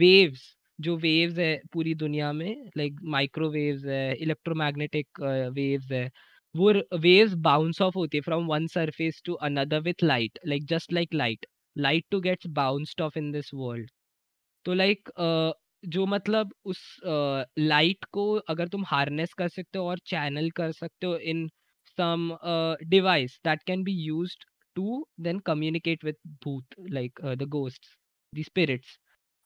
वेव्स जो वेव्स है पूरी दुनिया में लाइक माइक्रोवेव्स है इलेक्ट्रोमैग्नेटिक वेव्स है, वो वेव्स बाउंस ऑफ़ होती है from one surface to another with light like just like light light to gets bounced off in this world तो लाइक जो मतलब उस लाइट को अगर तुम हार्नेस कर सकते हो और चैनल कर सकते हो in some device that can be used to then communicate with भूत like the ghosts the spirits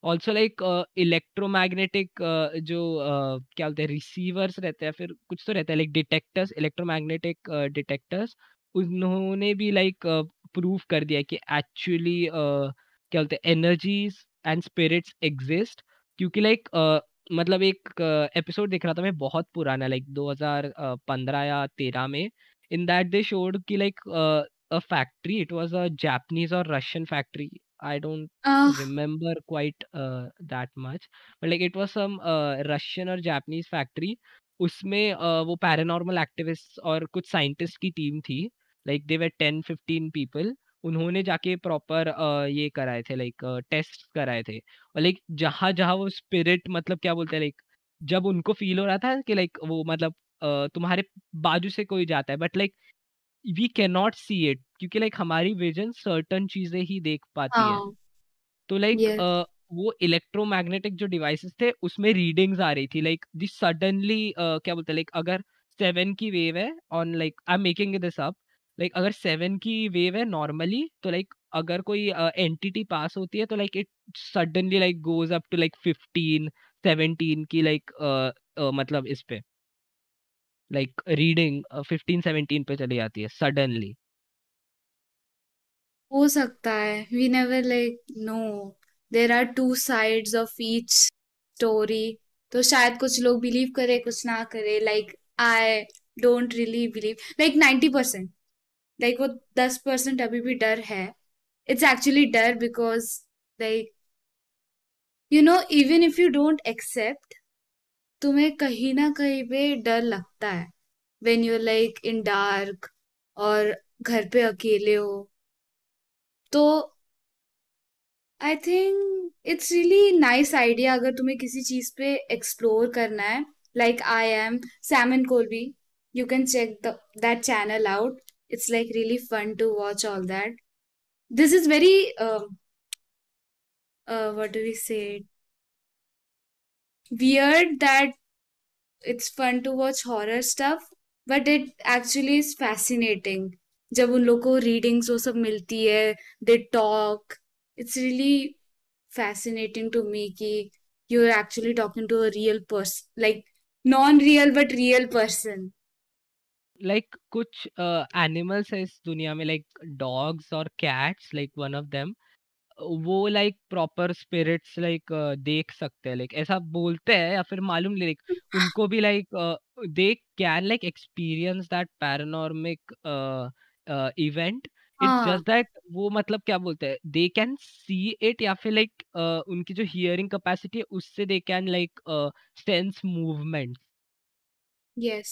also like electromagnetic जो uh, क्या बोलते हैं रिसीवर्स रहते हैं फिर कुछ तो रहता है लाइक डिटेक्टर्स इलेक्ट्रोमैग्नेटिक डिटेक्टर्स उन्होंने भी लाइक प्रूव कर दिया कि एक्चुअली क्या बोलते हैं एनर्जीज एंड स्पिरिट्स एग्जिस्ट क्योंकि लाइक मतलब एक एपिसोड देख रहा था मैं बहुत पुराना लाइक 2015 या 13 में. इन दैट दे शोड कि like a factory it was a Japanese और Russian factory I don't uh, remember quite uh, that much but like it was some uh, Russian और Japanese factory उसमें uh, वो paranormal activist और कुछ scientist की team थी like they were ten fifteen people उन्होंने जाके प्रॉपर ये कराए थे लाइक टेस्ट कराए थे और लाइक जहाँ जहाँ वो स्पिरिट मतलब क्या बोलते हैं लाइक जब उनको फील हो रहा था कि लाइक वो मतलब uh, तुम्हारे बाजू से कोई जाता है but like we can not see it क्योंकि लाइक हमारी विजन सर्टन चीज़ें ही देख पाती है। हाँ। तो लाइक yes. वो इलेक्ट्रोमैग्नेटिक जो डिवाइसेस थे उसमें रीडिंग्स आ रही थी लाइक दिस सडनली क्या बोलते हैं लाइक अगर सेवन की वेव है on like I am making this up like अगर सेवन की वेव है नॉर्मली तो लाइक अगर कोई एंटिटी uh, पास होती है तो like it suddenly like goes up to like fifteen seventeen की लाइक like, uh, uh, मतलब इस पे। लाइक रीडिंग फिफ्टीन सेवनटीन पे चली जाती है सडनली हो सकता है। We never like know there are two sides of each story तो शायद कुछ लोग बिलीव करे, कुछ ना करे। Like I don't really believe like ninety percent like वो दस परसेंट अभी भी डर है। इट्स एक्चुअली डर because like you know even if you don't accept तुम्हें कहीं ना कहीं पे डर लगता है। When you like in dark और घर पे अकेले हो। तो I think it's really nice idea अगर तुम्हें किसी चीज़ पे एक्सप्लोर करना है। Like I am Sam and Colby you can check that channel out it's like really fun to watch all that this is very what do we say weird that it's fun to watch horror stuff but it actually is fascinating जब उन लोग को readings वो सब मिलती है they talk it's really fascinating to me कि you're actually talking to a real person like, non-real but real person. Like कुछ एनिमल्स है इस दुनिया में लाइक डॉग्स और cats like one of them वो लाइक प्रॉपर स्पिरिट्स लाइक देख सकते हैं लाइक ऐसा बोलते हैं या फिर मालूम नहीं लाइक उनको भी like they can like experience that paranormic event it's just that वो मतलब क्या बोलते हैं दे कैन सी इट या फिर लाइक उनकी जो हियरिंग कैपेसिटी है उससे they can like sense movement yes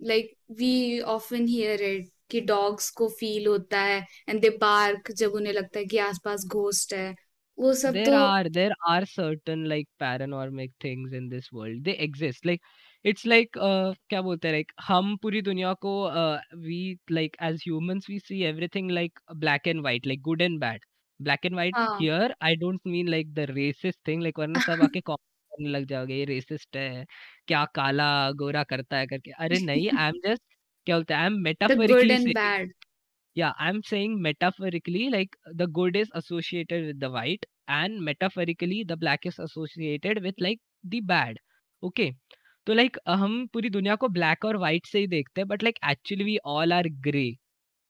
like we often hear it कि डॉग्स को फील होता है एंड दे बार्क जब उन्हें लगता है कि आसपास घोस्ट है। वो सब there तो are there are certain like paranormal things in this world. They exist. Like it's like uh, क्या बोलते हैं like हम पूरी दुनिया को uh, we like as humans we see everything like black and white like good and bad black and white हाँ here I don't mean like the racist thing like वरना सब आके करने लग जाओगे ये रेसिस्ट है क्या काला गोरा करता है करके अरे नहीं आई एम जस्ट क्या बोलते हैं I am metaphorically saying yeah i'm saying metaphorically like the good is associated with the white and metaphorically the black is associated with like the bad okay तो लाइक हम पूरी दुनिया को black और white से ही देखते हैं but like actually we all are grey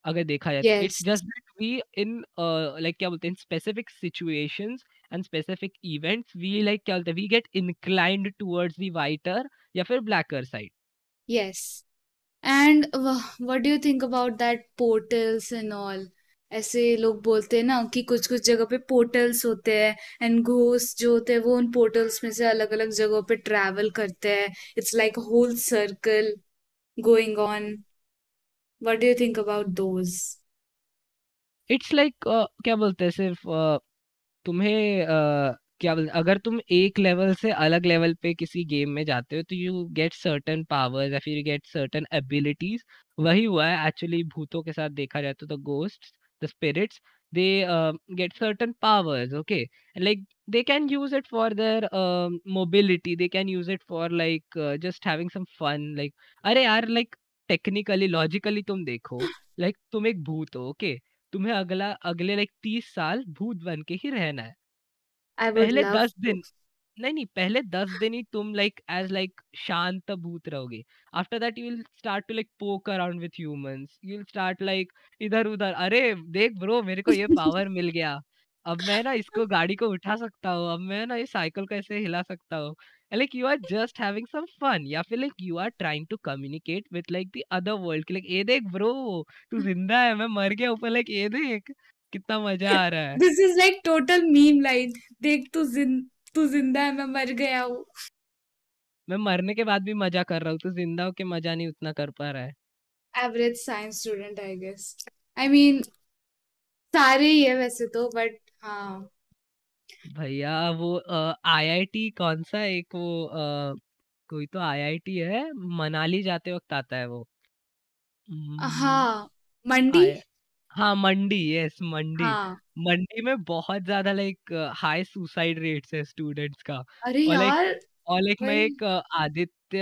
अगर देखा जाए तो। It's just that we in like क्या बोलते हैं specific situations and specific events we like क्या बोलते हैं we get inclined towards the whiter या फिर blacker side. Yes and what do you think about that portals and all ऐसे लोग बोलते हैं ना कि कुछ कुछ जगह पे पोर्टल्स होते हैं एंड घोस्ट जो होते हैं वो उन पोर्टल्स में से अलग अलग जगहों पे ट्रैवल करते हैं। It's like whole circle going on what do you think about those it's like क्या बोलते हैं सिर्फ़ uh, तुम्हें uh, क्या बोलते अगर तुम एक लेवल से अलग लेवल पे किसी गेम में जाते हो तो यू गेट सर्टन पावर्स या फिर यू गेट सर्टन एबिलिटीज वही हुआ है एक्चुअली भूतों के साथ देखा जाए तो the ghost the spirits they uh, get certain powers okay and like they can use it for their uh, mobility they can use it for like uh, just having some fun like अरे यार like technically logically तुम देखो like like, तुम एक भूत हो okay okay? तुम्हें अगला अगले लाइक तीस साल भूत बन के ही रहना है पहले दस दिन नहीं नहीं पहले दस दिन ही तुम लाइक एज लाइक शांत भूत रहोगे। After that you will start to like poke around with humans you will start like इधर उधर अरे देख ब्रो मेरे को ये पावर मिल गया। अब मैं ना इसको गाड़ी को उठा सकता हूँ। अब मैं ना ये साइकिल को ऐसे हिला सकता हूँ। Like you are just having some fun. या फिर like you are trying to communicate with like the other world. Like ये देख bro तू ज़िंदा है मैं मर गया ऊपर। Like ये देख कितना मज़ा आ रहा है। This is like total meme line देख तू जिन तू ज़िंदा है मैं मर गया हूँ। मैं मरने के बाद भी मज़ा कर रहा हूँ तू ज़िंदा होके मज़ा नहीं उतना कर पा रहा है। Average science student I guess I mean सारे ही है वैसे तो बट हाँ। भैया वो आईआईटी कौन सा एक वो आ, कोई तो आईआईटी है मनाली जाते वक्त आता है वो। हाँ मंडी? हाँ मंडी यस मंडी। हाँ। मंडी में बहुत ज़्यादा लाइक हाई सुसाइड रेट्स है स्टूडेंट्स का। अरे और यार और लाइक मैं एक आदित्य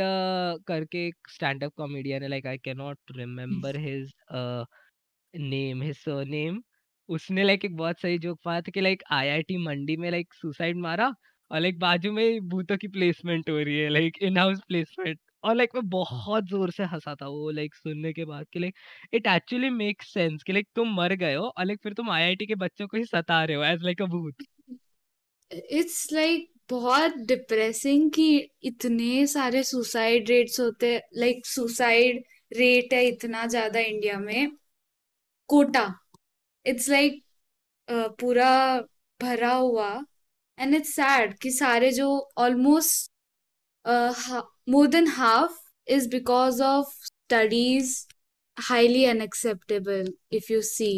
करके एक स्टैंड अप कॉमेडियन है like I can not remember his name his name उसने लाइक एक बहुत सही जोक पाया था कि लाइक आईआईटी मंडी में लाइक सुसाइड मारा और लाइक बाजू में भूतों की प्लेसमेंट हो रही है लाइक इन हाउस प्लेसमेंट और लाइक मैं बहुत ज़ोर से हंसा था वो लाइक सुनने के बाद कि like it actually make sense कि लाइक तुम मर गए हो और लाइक फिर तुम आईआईटी के बच्चों को ही सता रहे हो एज लाइक अ भूत। इट्स लाइक बहुत डिप्रेसिंग कि इतने सारे सुसाइड रेट्स होते लाइक सुसाइड रेट है इतना ज़्यादा इंडिया में। कोटा इट्स लाइक पूरा भरा हुआ। एंड इट्स सैड कि सारे जो almost more than half is because of studies highly unacceptable if you see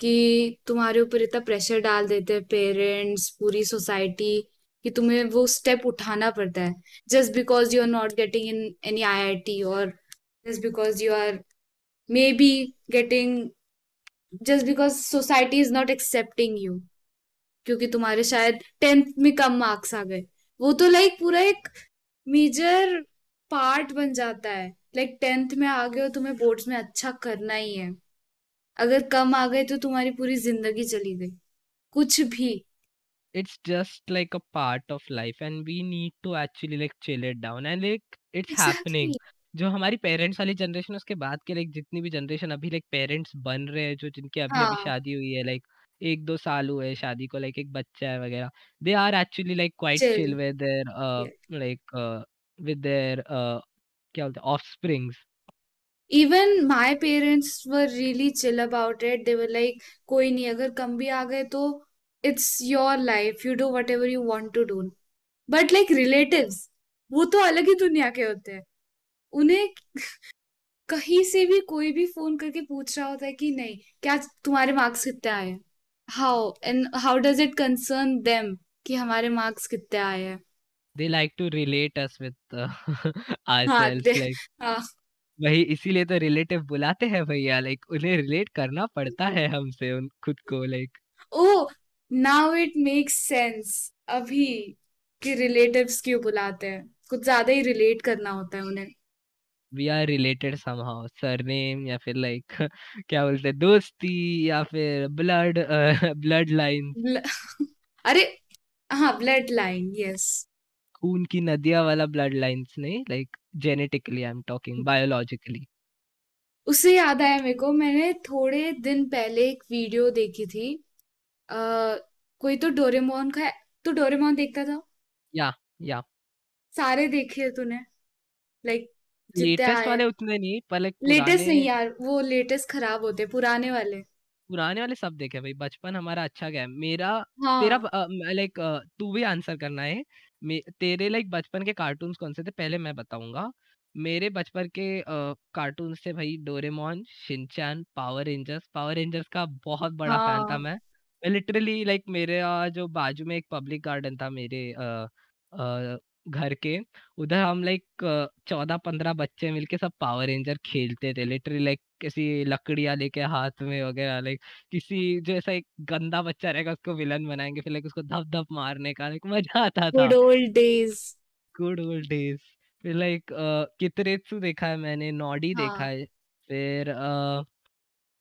कि तुम्हारे ऊपर इतना प्रेशर डाल देते हैं पेरेंट्स पूरी सोसाइटी कि तुम्हें वो स्टेप उठाना पड़ता है। Just because you are not getting in any I I T और just because you are maybe getting just because society is not accepting you क्योंकि तुम्हारे शायद टेंथ में कम मार्क्स आ गए। वो तो लाइक पूरा एक मेजर पार्ट बन जाता है। लाइक टेंथ में आ गए हो तुम्हें बोर्ड्स में अच्छा करना ही है। अगर कम आ गए तो तुम्हारी पूरी ज़िंदगी चली गई। कुछ भी। It's just like a part of life and we need to actually like chill it down and like it's happening. Exactly जो हमारी पेरेंट्स वाली जनरेशन उसके बाद के लाइक जितनी भी जनरेशन अभी लाइक पेरेंट्स बन रहे हैं जो जिनकी अभी अभी हाँ। शादी हुई है लाइक एक दो साल हुए हैं शादी को लाइक एक बच्चा है वगैरह। They are actually like quite chill chill with their like with their क्या बोलते हैं offsprings even my parents were really chill about it they were like कोई नहीं अगर कम भी आ गए तो it's your life you do whatever you want to do but like relatives वो तो अलग ही दुनिया के होते हैं। उन्हें कहीं से भी कोई भी फ़ोन करके पूछ रहा होता है कि नहीं क्या तुम्हारे मार्क्स कितने आए हैं? How and how does it concern them कि हमारे मार्क्स कितने आए हैं? They like to relate us with हाँ दे आवरसेल्व्स लाइक हाँ। वही इसीलिए तो रिलेटिव बुलाते हैं भैया लाइक उन्हें रिलेट करना पड़ता है हमसे उन खुद को like oh now it makes sense अभी कि रिलेटिव्स क्यों बुलाते हैं? कुछ ज़्यादा ही रिलेट करना होता है उन्हें। We are related somehow surname या फिर लाइक क्या बोलते हैं दोस्ती या फिर ब्लड ब्लड लाइन अरे हाँ ब्लड लाइन यस खून की नदियाँ वाला ब्लड लाइंस नहीं like genetically I am talking biologically उससे याद आया मेरे को मैंने थोड़े दिन पहले एक वीडियो देखी थी आ, कोई तो डोरेमोन का तो डोरेमोन देखता था? या या. सारे देखे तूने लाइक जितने लेटेस्ट आए वाले उतने नहीं पर लाइक लेटेस्ट पुराने नहीं यार वो लेटेस्ट खराब होते पुराने वाले। पुराने वाले सब देखे भाई बचपन हमारा अच्छा गया। है। मेरा तेरा हाँ लाइक तू भी आंसर करना है। मे, तेरे लाइक बचपन के कार्टून्स कौन से थे पहले मैं बताऊँगा। मेरे बचपन के कार्टून थे भाई Doraemon Shinchan power rangers power rangers का बहुत बड़ा फ़ैन था हाँ। मैं। लिटरली लाइक मेरे जो बाजू में एक पब्लिक गार्डन था मेरे अ, अ, घर के उधर हम लाइक चौदह पंद्रह बच्चे मिलके सब पावर रेंजर खेलते थे लिटरली लाइक किसी लकड़ियाँ लेके हाथ में वगैरह लाइक किसी जो ऐसा एक गंदा बच्चा रहेगा उसको विलन बनाएँगे फिर लाइक उसको धप धप मारने का लाइक मज़ा आता था। Good old days good old days फिर लाइक कितरेत्सु देखा है मैंने नॉडी हाँ. देखा हाँ। फिर अ,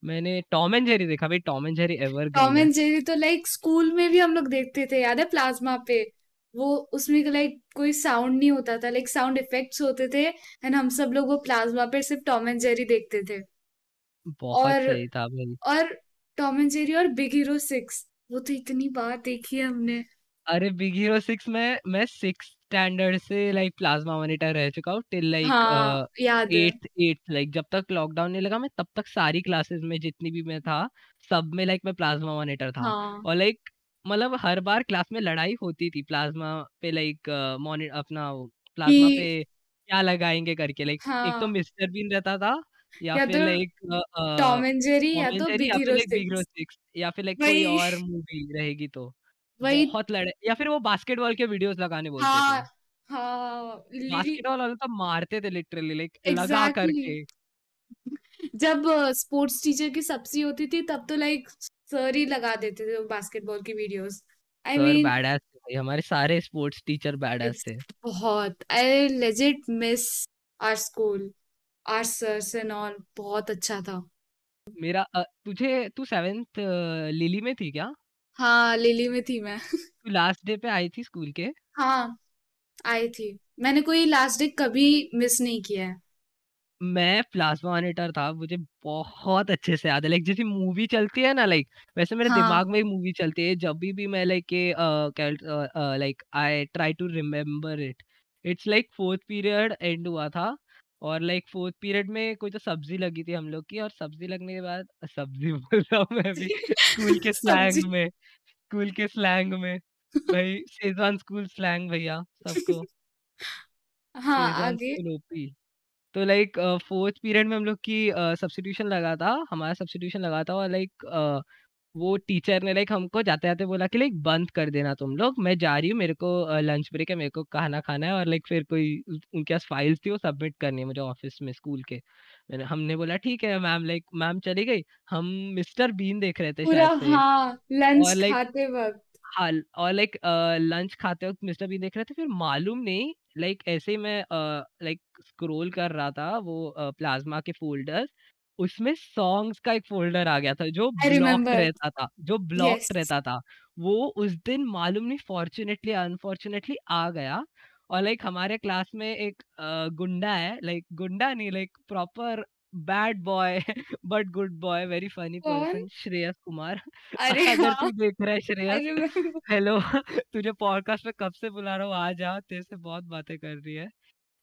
मैंने टॉम एंड जेरी देखा भाई Tom and Jerry ever Tom and Jerry तो लाइक स्कूल में भी हम लोग देखते थे याद है प्लाज्मा पे? वो उसमें लाइक कोई साउंड नहीं होता था लाइक साउंड इफेक्ट्स होते थे एंड हम सब लोग वो प्लाज्मा पे सिर्फ़ टॉम एंड जेरी देखते थे। बहुत और सही था भाई। और टॉम एंड जेरी और बिग हीरो सिक्स वो तो इतनी बार देखी है हमने। अरे बिग हीरो सिक्स में मैं सिक्स स्टैंडर्ड से लाइक प्लाज्मा मॉनिटर रह चुका हूँ टिल लाइक हाँ याद एट्थ एट्थ लाइक जब तक लॉकडाउन नहीं लगा मैं तब तक सारी क्लासेस में जितनी भी मैं था सब में लाइक मैं प्लाज्मा मॉनिटर था। हाँ। और लाइक मतलब हर बार क्लास में लड़ाई होती थी प्लाज्मा पे लाइक मॉनिटर अपना प्लाज्मा कि पे क्या लगाएँगे करके लाइक एक तो हाँ। मिस्टर बीन रहता था या या फिर तो लाइक टॉम एंड जेरी या तो बिग या फिर hero like big hero six six या फिर लाइक कोई वही। और मूवी रहेगी तो वही बहुत लड़े या फिर वो बास्केटबॉल के वीडियोस लगाने बोलते थे। हाँ हाँ बास्केटबॉल वाले तो मारते थे लिटरली लाइक लगा एग्जैक्टली। करके। जब स्पोर्ट्स टीचर की सब्ज़ी होती थी तब तो लाइक सर ही लगा देते थे बास्केटबॉल की वीडियोस आई मीन बैड थे भाई हमारे सारे स्पोर्ट्स टीचर बैड इट्स थे। बहुत। I legit miss our school our sirs and all बहुत अच्छा था। मेरा तुझे तू सेवेंथ लिली में थी क्या? हाँ लिली में थी मैं। तू लास्ट डे पे आई थी स्कूल के? हाँ आई थी। मैंने कोई लास्ट डे कभी मिस नहीं किया है। मैं प्लाज्मा मॉनिटर था मुझे बहुत अच्छे से याद है। लाइक जैसी मूवी चलती है ना लाइक वैसे मेरे हाँ। दिमाग में एक मूवी चलती है जब भी भी मैं लाइक ये like I try to remember it. It's like fourth period end हुआ था और लाइक फोर्थ पीरियड में कोई तो सब्ज़ी लगी थी हम लोग की और सब्ज़ी लगने के बाद सब्ज़ी बोल रहा हूँ मैं भी स्कूल के सब्ज़ी स्लैंग में स्कूल के स्लैंग में। भाई शेजवान स्कूल स्लैंग भैया सबको। हाँ शेजवान आगे? School OP. तो लाइक फोर्थ पीरियड में हम लोग की सब्स्टिट्यूशन लगा था हमारा सब्स्टिट्यूशन लगा था और लाइक वो टीचर ने लाइक हमको जाते जाते बोला कि लाइक बंद कर देना तुम लोग मैं जा रही हूँ मेरे को लंच ब्रेक है मेरे को खाना खाना है और लाइक फिर कोई उनके पास फाइल्स थी वो सबमिट करनी है मुझे ऑफ़िस में स्कूल के। मैंने हमने बोला ठीक है मैम लाइक मैम चली गई। हम मिस्टर बीन देख रहे थे पूरा हाँ लंच और खाते वक्त। हाँ और लाइक लंच खाते वक्त मिस्टर बीन देख रहे थे फिर मालूम नहीं लाइक ऐसे ही मैं लाइक स्क्रॉल कर रहा था वो प्लाज्मा के फोल्डर्स उसमें सॉन्ग्स का एक फोल्डर आ गया था जो ब्लॉक रहता था जो ब्लॉक yes. रहता था वो उस दिन मालूम नहीं फॉर्चुनेटली अनफॉर्चुनेटली आ गया और लाइक हमारे क्लास में एक गुंडा है लाइक गुंडा नहीं like proper bad boy but good boy very funny person Shreyas Kumar. अरे अगर हाँ। तू देख रहा है श्रेयस हेलो तुझे पॉडकास्ट में कब से बुला रहा हूँ? आ जा तेरे से बहुत बातें कर रही है।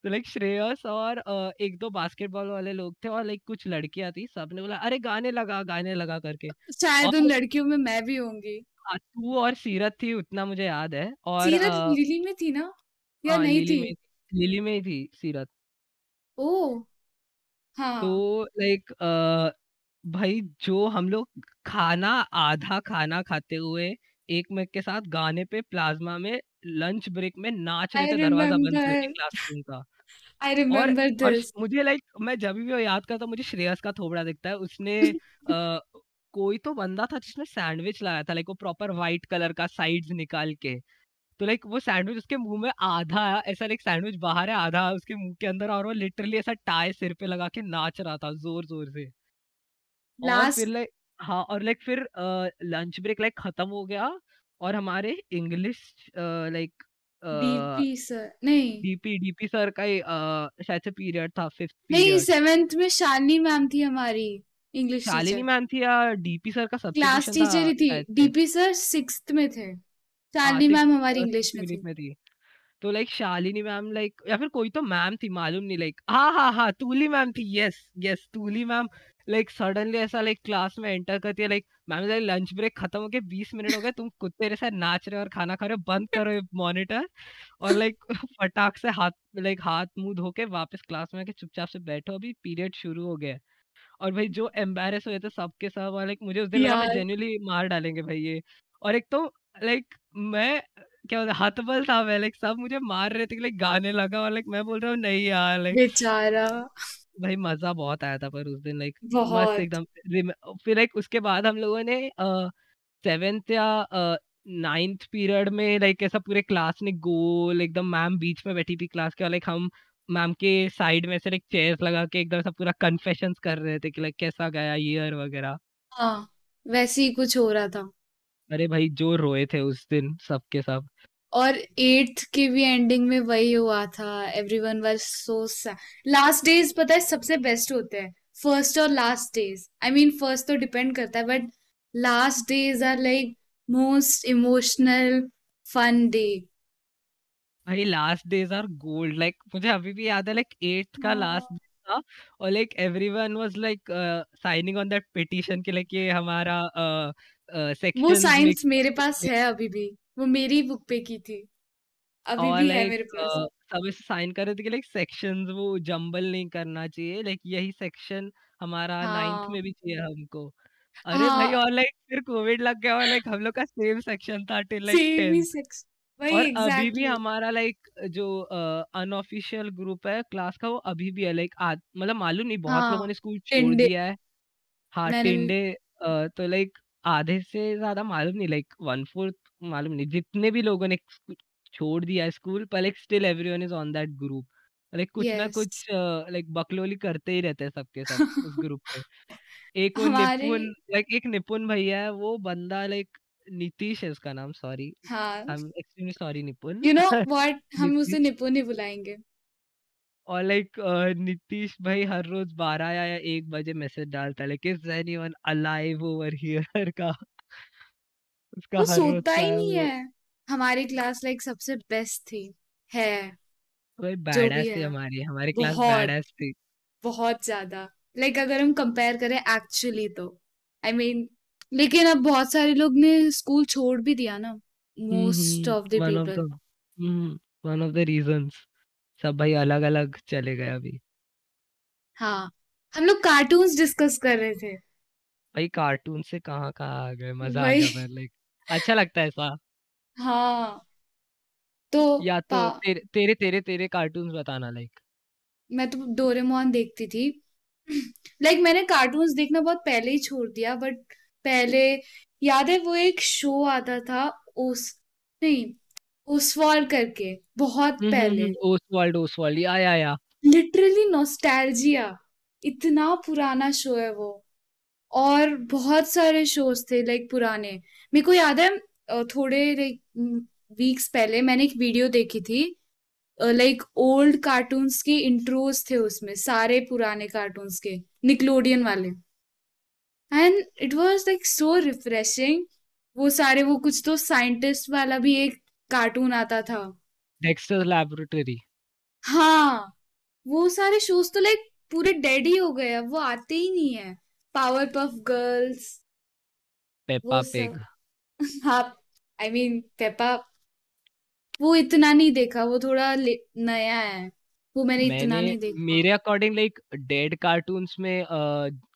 तो लाइक श्रेयस और एक दो बास्केटबॉल वाले लोग थे और लाइक कुछ लड़कियाँ थी सबने बोला अरे गाने लगा गाने लगा करके। शायद उन लड़कियों में मैं भी होंगी। हाँ, तू और सीरत थी उतना मुझे याद है। और सीरत लिली में थी ना? या हाँ नहीं थी? लिली में ही थी सीरत। ओ हाँ। तो लाइक भाई जो हम लोग खाना आधा खाना खाते हुए एक में के साथ गाने पे प्लाज्मा में लंच ब्रेक में नाच रहे आई थे दरवाज़ा बंद करके रिमेम्बर क्लासरूम का। आई और रिमेम्बर और श- दिस। मुझे लाइक मैं जब भी वो याद करता हूँ मुझे श्रेयस का थोबड़ा दिखता है। उसने आ, कोई तो बंदा था जिसने सैंडविच लाया था लाइक वो प्रॉपर व्हाइट कलर का साइड्स निकाल के। तो लाइक वो सैंडविच उसके मुँह में आधा ऐसा लाइक सैंडविच बाहर है आधा उसके मुँह के अंदर और वो लिटरली ऐसा टाई सिर पे लगा के नाच रहा था ज़ोर ज़ोर से। और फिर लाइक हाँ और लाइक फिर लंच ब्रेक लाइक खत्म हो गया और हमारे इंग्लिश लाइक डीपी सर नहीं। डीपी डीपी सर का ही शायद से पीरियड था फिफ्थ नहीं सेवेंथ में शालिनी मैम थी हमारी इंग्लिश शालिनी मैम थी या डीपी सर का क्लास टीचर ही थी डीपी सर सिक्स्थ में थे। हाँ शालिनी मैम हमारी इंग्लिश में थी। में थी। तो लाइक शालिनी मैम लाइक या फिर कोई तो मैम थी मालूम नहीं लाइक हाँ हाँ हाँ तूली मैम थी yes yes Tuli ma'am. Like suddenly ऐसा लाइक क्लास में एंटर करती है like ma'am like lunch break खत्म हो गया बीस मिनट हो गए तुम कुत्ते जैसे नाच रहे हो और खाना खा रहे हो बंद करो ये मॉनिटर और लाइक फटाक से हाथ लाइक हाथ मुँह धो के वापस क्लास में आके चुपचाप से बैठो अभी पीरियड शुरू हो गया। है और भाई जो एम्बेरस हुए थे सबके सब और लाइक मुझे उस दिन लगा मैं यार। जेन्युइनली मार डालेंगे भाई ये। और एक तो लाइक मैं क्या बोलते हतबल था मैं लाइक सब मुझे मार रहे थे कि लाइक गाने लगा और लाइक मैं बोल रहा हूँ नहीं यार लाइक बेचारा। भाई मज़ा बहुत आया था पर उस दिन लाइक मस्त बहुत। एकदम फिर लाइक उसके बाद हम लोगों ने सेवेंथ या नाइन्थ पीरियड में लाइक ऐसा पूरे क्लास ने गोल एकदम मैम बीच में बैठी थी क्लास के लाइक हम मैम के साइड में से लाइक चेयर्स लगा के एकदम सब पूरा कन्फेशंस कर रहे थे कि लाइक कैसा गया ईयर वगैरह। हाँ वैसे ही कुछ हो रहा था। अरे भाई जो रोए थे उस दिन सबके सब। और एट्थ की भी एंडिंग में वही हुआ था। Everyone was so last days पता है सबसे बेस्ट होते हैं। फ़र्स्ट और last days I mean first तो डिपेंड करता है but last days are like most emotional fun day भाई last days are gold like मुझे अभी भी याद है लाइक एट्थ का लास्ट हाँ डे था और like everyone was like signing on that petition कि लाइक ये हमारा वो सेक्शंस साइंस मेरे पास है अभी भी। वो मेरी बुक पे की थी। अभी और भी है लाइक मेरे पास। सब ऐसे साइन कर रहे थे कि लाइक सेक्शंस वो जंबल नहीं करना चाहिए। लाइक यही सेक्शन हमारा नाइन्थ हाँ। में भी चाहिए हमको। अरे भाई हाँ और लाइक फिर कोविड लग गया और लाइक हम लोग का सेम सेक्शन था टिल लाइक सेम ही टेंथ सेक्स वही और अभी भी एग्जैक्टली हमारा लाइक जो अनऑफिशियल ग्रुप है क्लास का वो अभी भी है। लाइक मतलब मालूम नहीं बहुत हाँ लोगों हाँ ने स्कूल छोड़ टिंडे दिया है। हाँ मैंने टिंडे अ, तो लाइक आधे से ज़्यादा मालूम नहीं लाइक वन फोर्थ मालूम नहीं। जितने भी लोगों ने स्कू- छोड़ दिया है स्कूल पर like still everyone is on that group like कुछ ना यस कुछ लाइक बकलोली करते ही रहते हैं सबके सब उस ग्रुप पे। एक वो हमारे निपुण लाइक एक निपुण भैया है वो बंदा लाइक नीतीश है उसका नाम सॉरी हाँ। I am extremely sorry Nipun. You know what हम उसे नीतीश। निपुण ही बुलाएँगे। और लाइक नीतीश भाई हर रोज बारह या एक बजे मैसेज डालता है like is anyone alive over here? का उसका वो हर रोज सोता का ही नहीं वो है। हमारी क्लास लाइक सबसे बेस्ट थी है। भाई जो भी थी है। हमारी हमारी क्लास बहुत बैडएस थी। बहुत ज़्यादा। लाइक अगर हम कंपेयर करें एक्चुअली तो। आई I मीन mean, लेकिन अब बहुत सारे लोग ने स्कूल छोड़ भी दिया ना most of the one of people the hmm one of the reasons सब भाई अलग अलग चले गए अभी। हाँ हम लोग कार्टून्स डिस्कस कर रहे थे। भाई कार्टून से कहाँ कहाँ आ गए मज़ा आ गया लाइक अच्छा लगता है ऐसा। हाँ तो या पा तो तेरे तेरे तेरे तेरे कार्टून्स बताना लाइक मैं तो डोरेमोन देखती थी। लाइक like, मैंने कार्टून्स देखना बहुत पहले ही छोड़ दिया बट पहले याद है वो एक शो आता था ओस नहीं ओसवाल्ड करके बहुत हम्म हम्म पहले। हम्म, ओसवाल्ड ओसवाल्ड या या या। लिटरली नॉस्टैल्जिया इतना पुराना शो है वो। और बहुत सारे शोज़ थे लाइक पुराने। मेरे को याद है थोड़े लाइक वीक्स पहले मैंने एक वीडियो देखी थी लाइक ओल्ड कार्टून्स के इंट्रोज थे उसमें सारे पुराने कार्टून्स के निकलोडियन वाले। And it was like so refreshing वो सारे वो कुछ तो साइंटिस्ट वाला भी एक कार्टून आता था। डेक्स्टर लैबोरेटरी हाँ वो सारे शोज़ तो लाइक पूरे डेड ही हो गए अब वो आते ही नहीं है। Powerpuff girls Peppa Pig हाँ आई मीन पेपा वो इतना नहीं देखा वो थोड़ा नया है। वो मैंने मैंने इतना नहीं देखा। मेरे अकॉर्डिंग लाइक डेड कार्टून्स में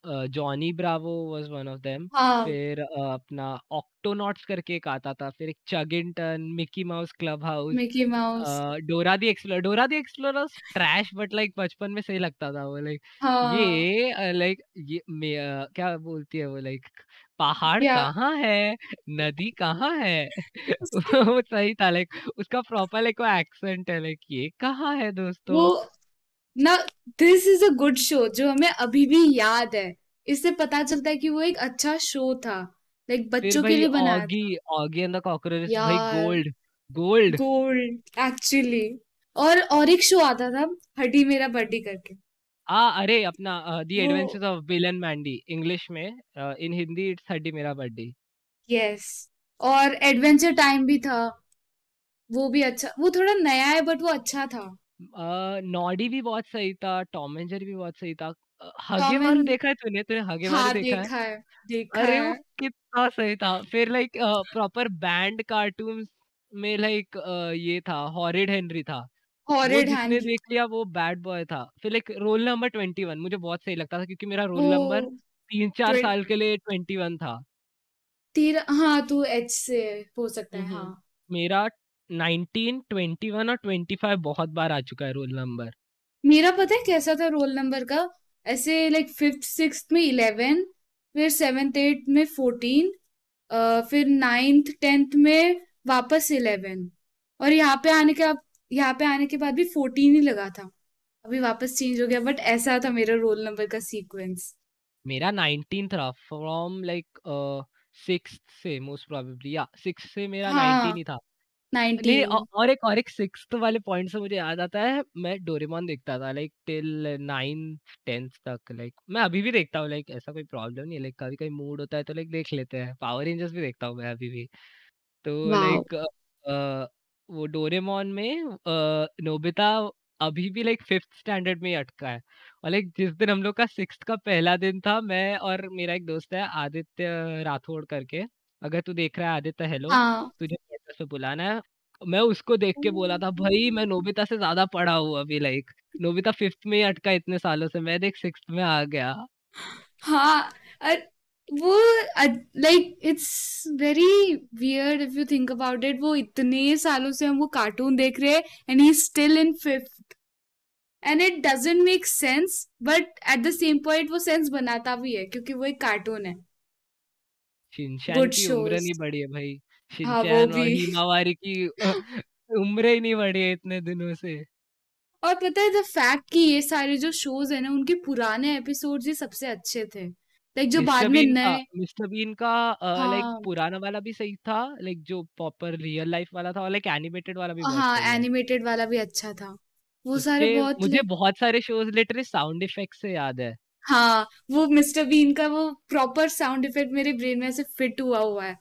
Johnny Bravo was one of them हाँ। फिर अ, अपना ऑक्टोनॉट्स करके एक आता था फिर एक Chuggington Mickey Mouse Clubhouse Mickey Mouse Dora the explore Dora the Explorer trash but like बचपन में सही लगता था वो लाइक हाँ। ये लाइक ये मे- अ, क्या बोलती है वो लाइक पहाड़ क्या? कहाँ है? नदी कहाँ है? वो सही था लाइक उसका प्रॉपर लाइक वो एक्सेंट है लाइक ये कहाँ है वो दोस्तों ना this is a good show जो हमें अभी भी याद है। इससे पता चलता है कि वो एक अच्छा शो था। लाइक बच्चों के लिए बनाया Oggy Oggy and the Cockroaches भाई गोल्ड गोल्ड गोल्ड एक्चुअली और और एक शो आता था हड्डी मेरा बड्डी करके। आ अरे अपना the Adventures of Bill and Mandy English में इन हिंदी इट्स थर्टी मेरा बर्थडे यस और एडवेंचर टाइम भी था। वो भी अच्छा वो थोड़ा नया है बट वो अच्छा था। नॉडी भी बहुत सही था टॉम एंड जेरी भी बहुत सही था। हगे मारू एंड देखा है तूने? तूने हगे मारू हाँ देखा है? देखा है देखा अरे वो है। कितना सही था। फिर लाइक प्रॉपर बैंड कार्टून्स में लाइक ये था हॉरिड हेनरी था। वो हॉरिड जिसने हैंड देख लिया वो बैड बॉय था। फिर like roll number twenty one मुझे बहुत सही लगता था क्योंकि मेरा रोल नंबर तीन चार ट्वें- साल के लिए ट्वेंटी वन था। तेरा हाँ तू एच से हो सकता है हम्म हाँ। मेरा नाइनटीन ट्वेंटी वन और ट्वेंटी फाइव बहुत बार आ चुका है रोल नंबर। मेरा पता है कैसा था रोल नंबर का? ऐसे लाइक फिफ्थ सिक्स में इलेवन फिर सेवेंथ एट में फोर्टीन फिर नाइन्थ टेंथ में वापस इलेवन और यहाँ पे आने के अब यहाँ पे आने के बाद भी फोर्टीन ही लगा था। अभी वापस चेंज हो गया बट ऐसा था मेरा रोल नंबर का सीक्वेंस मेरा नाइनटीन था फ्रॉम लाइक सिक्स से मोस्ट प्रोबेबली या सिक्स से मेरा नाइनटीन हाँ ही था। नहीं नाइनटीन औ- और एक और एक सिक्स्थ वाले पॉइंट से मुझे याद आता है मैं डोरेमोन देखता था लाइक टिल नाइन्थ टेंथ तक लाइक मैं अभी भी देखता हूँ लाइक ऐसा कोई प्रॉब्लम नहीं है लाइक कभी कभी मूड होता है तो लाइक देख लेते हैं। पावर रेंजर्स भी देखता हूँ मैं अभी भी। तो वाओ। लाइक वो डोरेमोन में अ, नोबिता अभी भी लाइक फिफ्थ स्टैंडर्ड में ही अटका है। और लाइक जिस दिन हम लोग का सिक्स का पहला दिन था मैं और मेरा एक दोस्त है आदित्य राठौड़ करके अगर तू देख रहा है आदित्य हेलो हाँ। तुझे पॉडकास्ट पे बुलाना है। मैं उसको देख के बोला था भाई मैं नोबिता से ज़्यादा पढ़ा हूँ अभी लाइक नोबिता फिफ्थ में ही अटका इतने सालों से मैं देख सिक्स्थ में आ गया। हाँ और वो like it's very weird if you think about it वो इतने सालों से हम वो कार्टून देख रहे हैं and he still in fifth and it doesn't make sense but at the same point वो सेंस बनाता भी है क्योंकि वो एक कार्टून है। शिनचैन की उम्र नहीं बढ़ी है भाई। हाँ वो शिनचैन और भी। हिमावारी की अ, उम्र ही नहीं बढ़ी है इतने दिनों से। और पता है द फैक्ट कि ये सारे जो शोज़ है ना उनके पुराने एपिसोड्स ही सबसे अच्छे थे। लाइक जो बाद मिस्टर में बीन का नए मिस्टर बीन का लाइक हाँ। पुराना वाला भी सही था लाइक जो प्रॉपर रियल लाइफ वाला था और लाइक एनिमेटेड वाला भी बहुत हाँ सही है। एनिमेटेड वाला भी अच्छा था। वो सारे उसके बहुत मुझे लाइक बहुत सारे शोज़ लिटरली साउंड इफ़ेक्ट से याद है। हाँ वो मिस्टर बीन का वो प्रॉपर साउंड इफ़ेक्ट मेरे ब्रेन में ऐसे फिट हुआ हुआ है।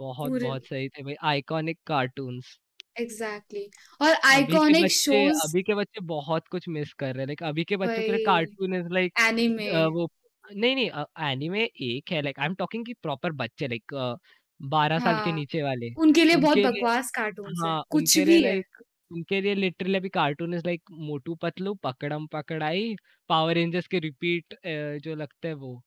बहुत पूरे बहुत सही थे भाई आइकॉनिक कार्टून्स एग्जैक्टली और अभी के आइकॉनिक बच्चे शोज़ अभी के बच्चे बहुत कुछ मिस कर रहे हैं। लाइक अभी के बच्चे के लिए वही कार्टून इज़ लाइक एनिमे वो नहीं नहीं एनीमे एक है लाइक आई एम टॉकिंग की प्रॉपर बच्चे लाइक बारह साल के हाँ नीचे वाले उनके लिए बहुत उनके लिए बकवास कार्टून्स है हाँ कुछ उनके लिए भी है। लाइक उनके लिए लिटरली अभी cartoon is like Motu Patlu Pakdam Pakdai power rangers के रिपीट जो लगते हैं वो।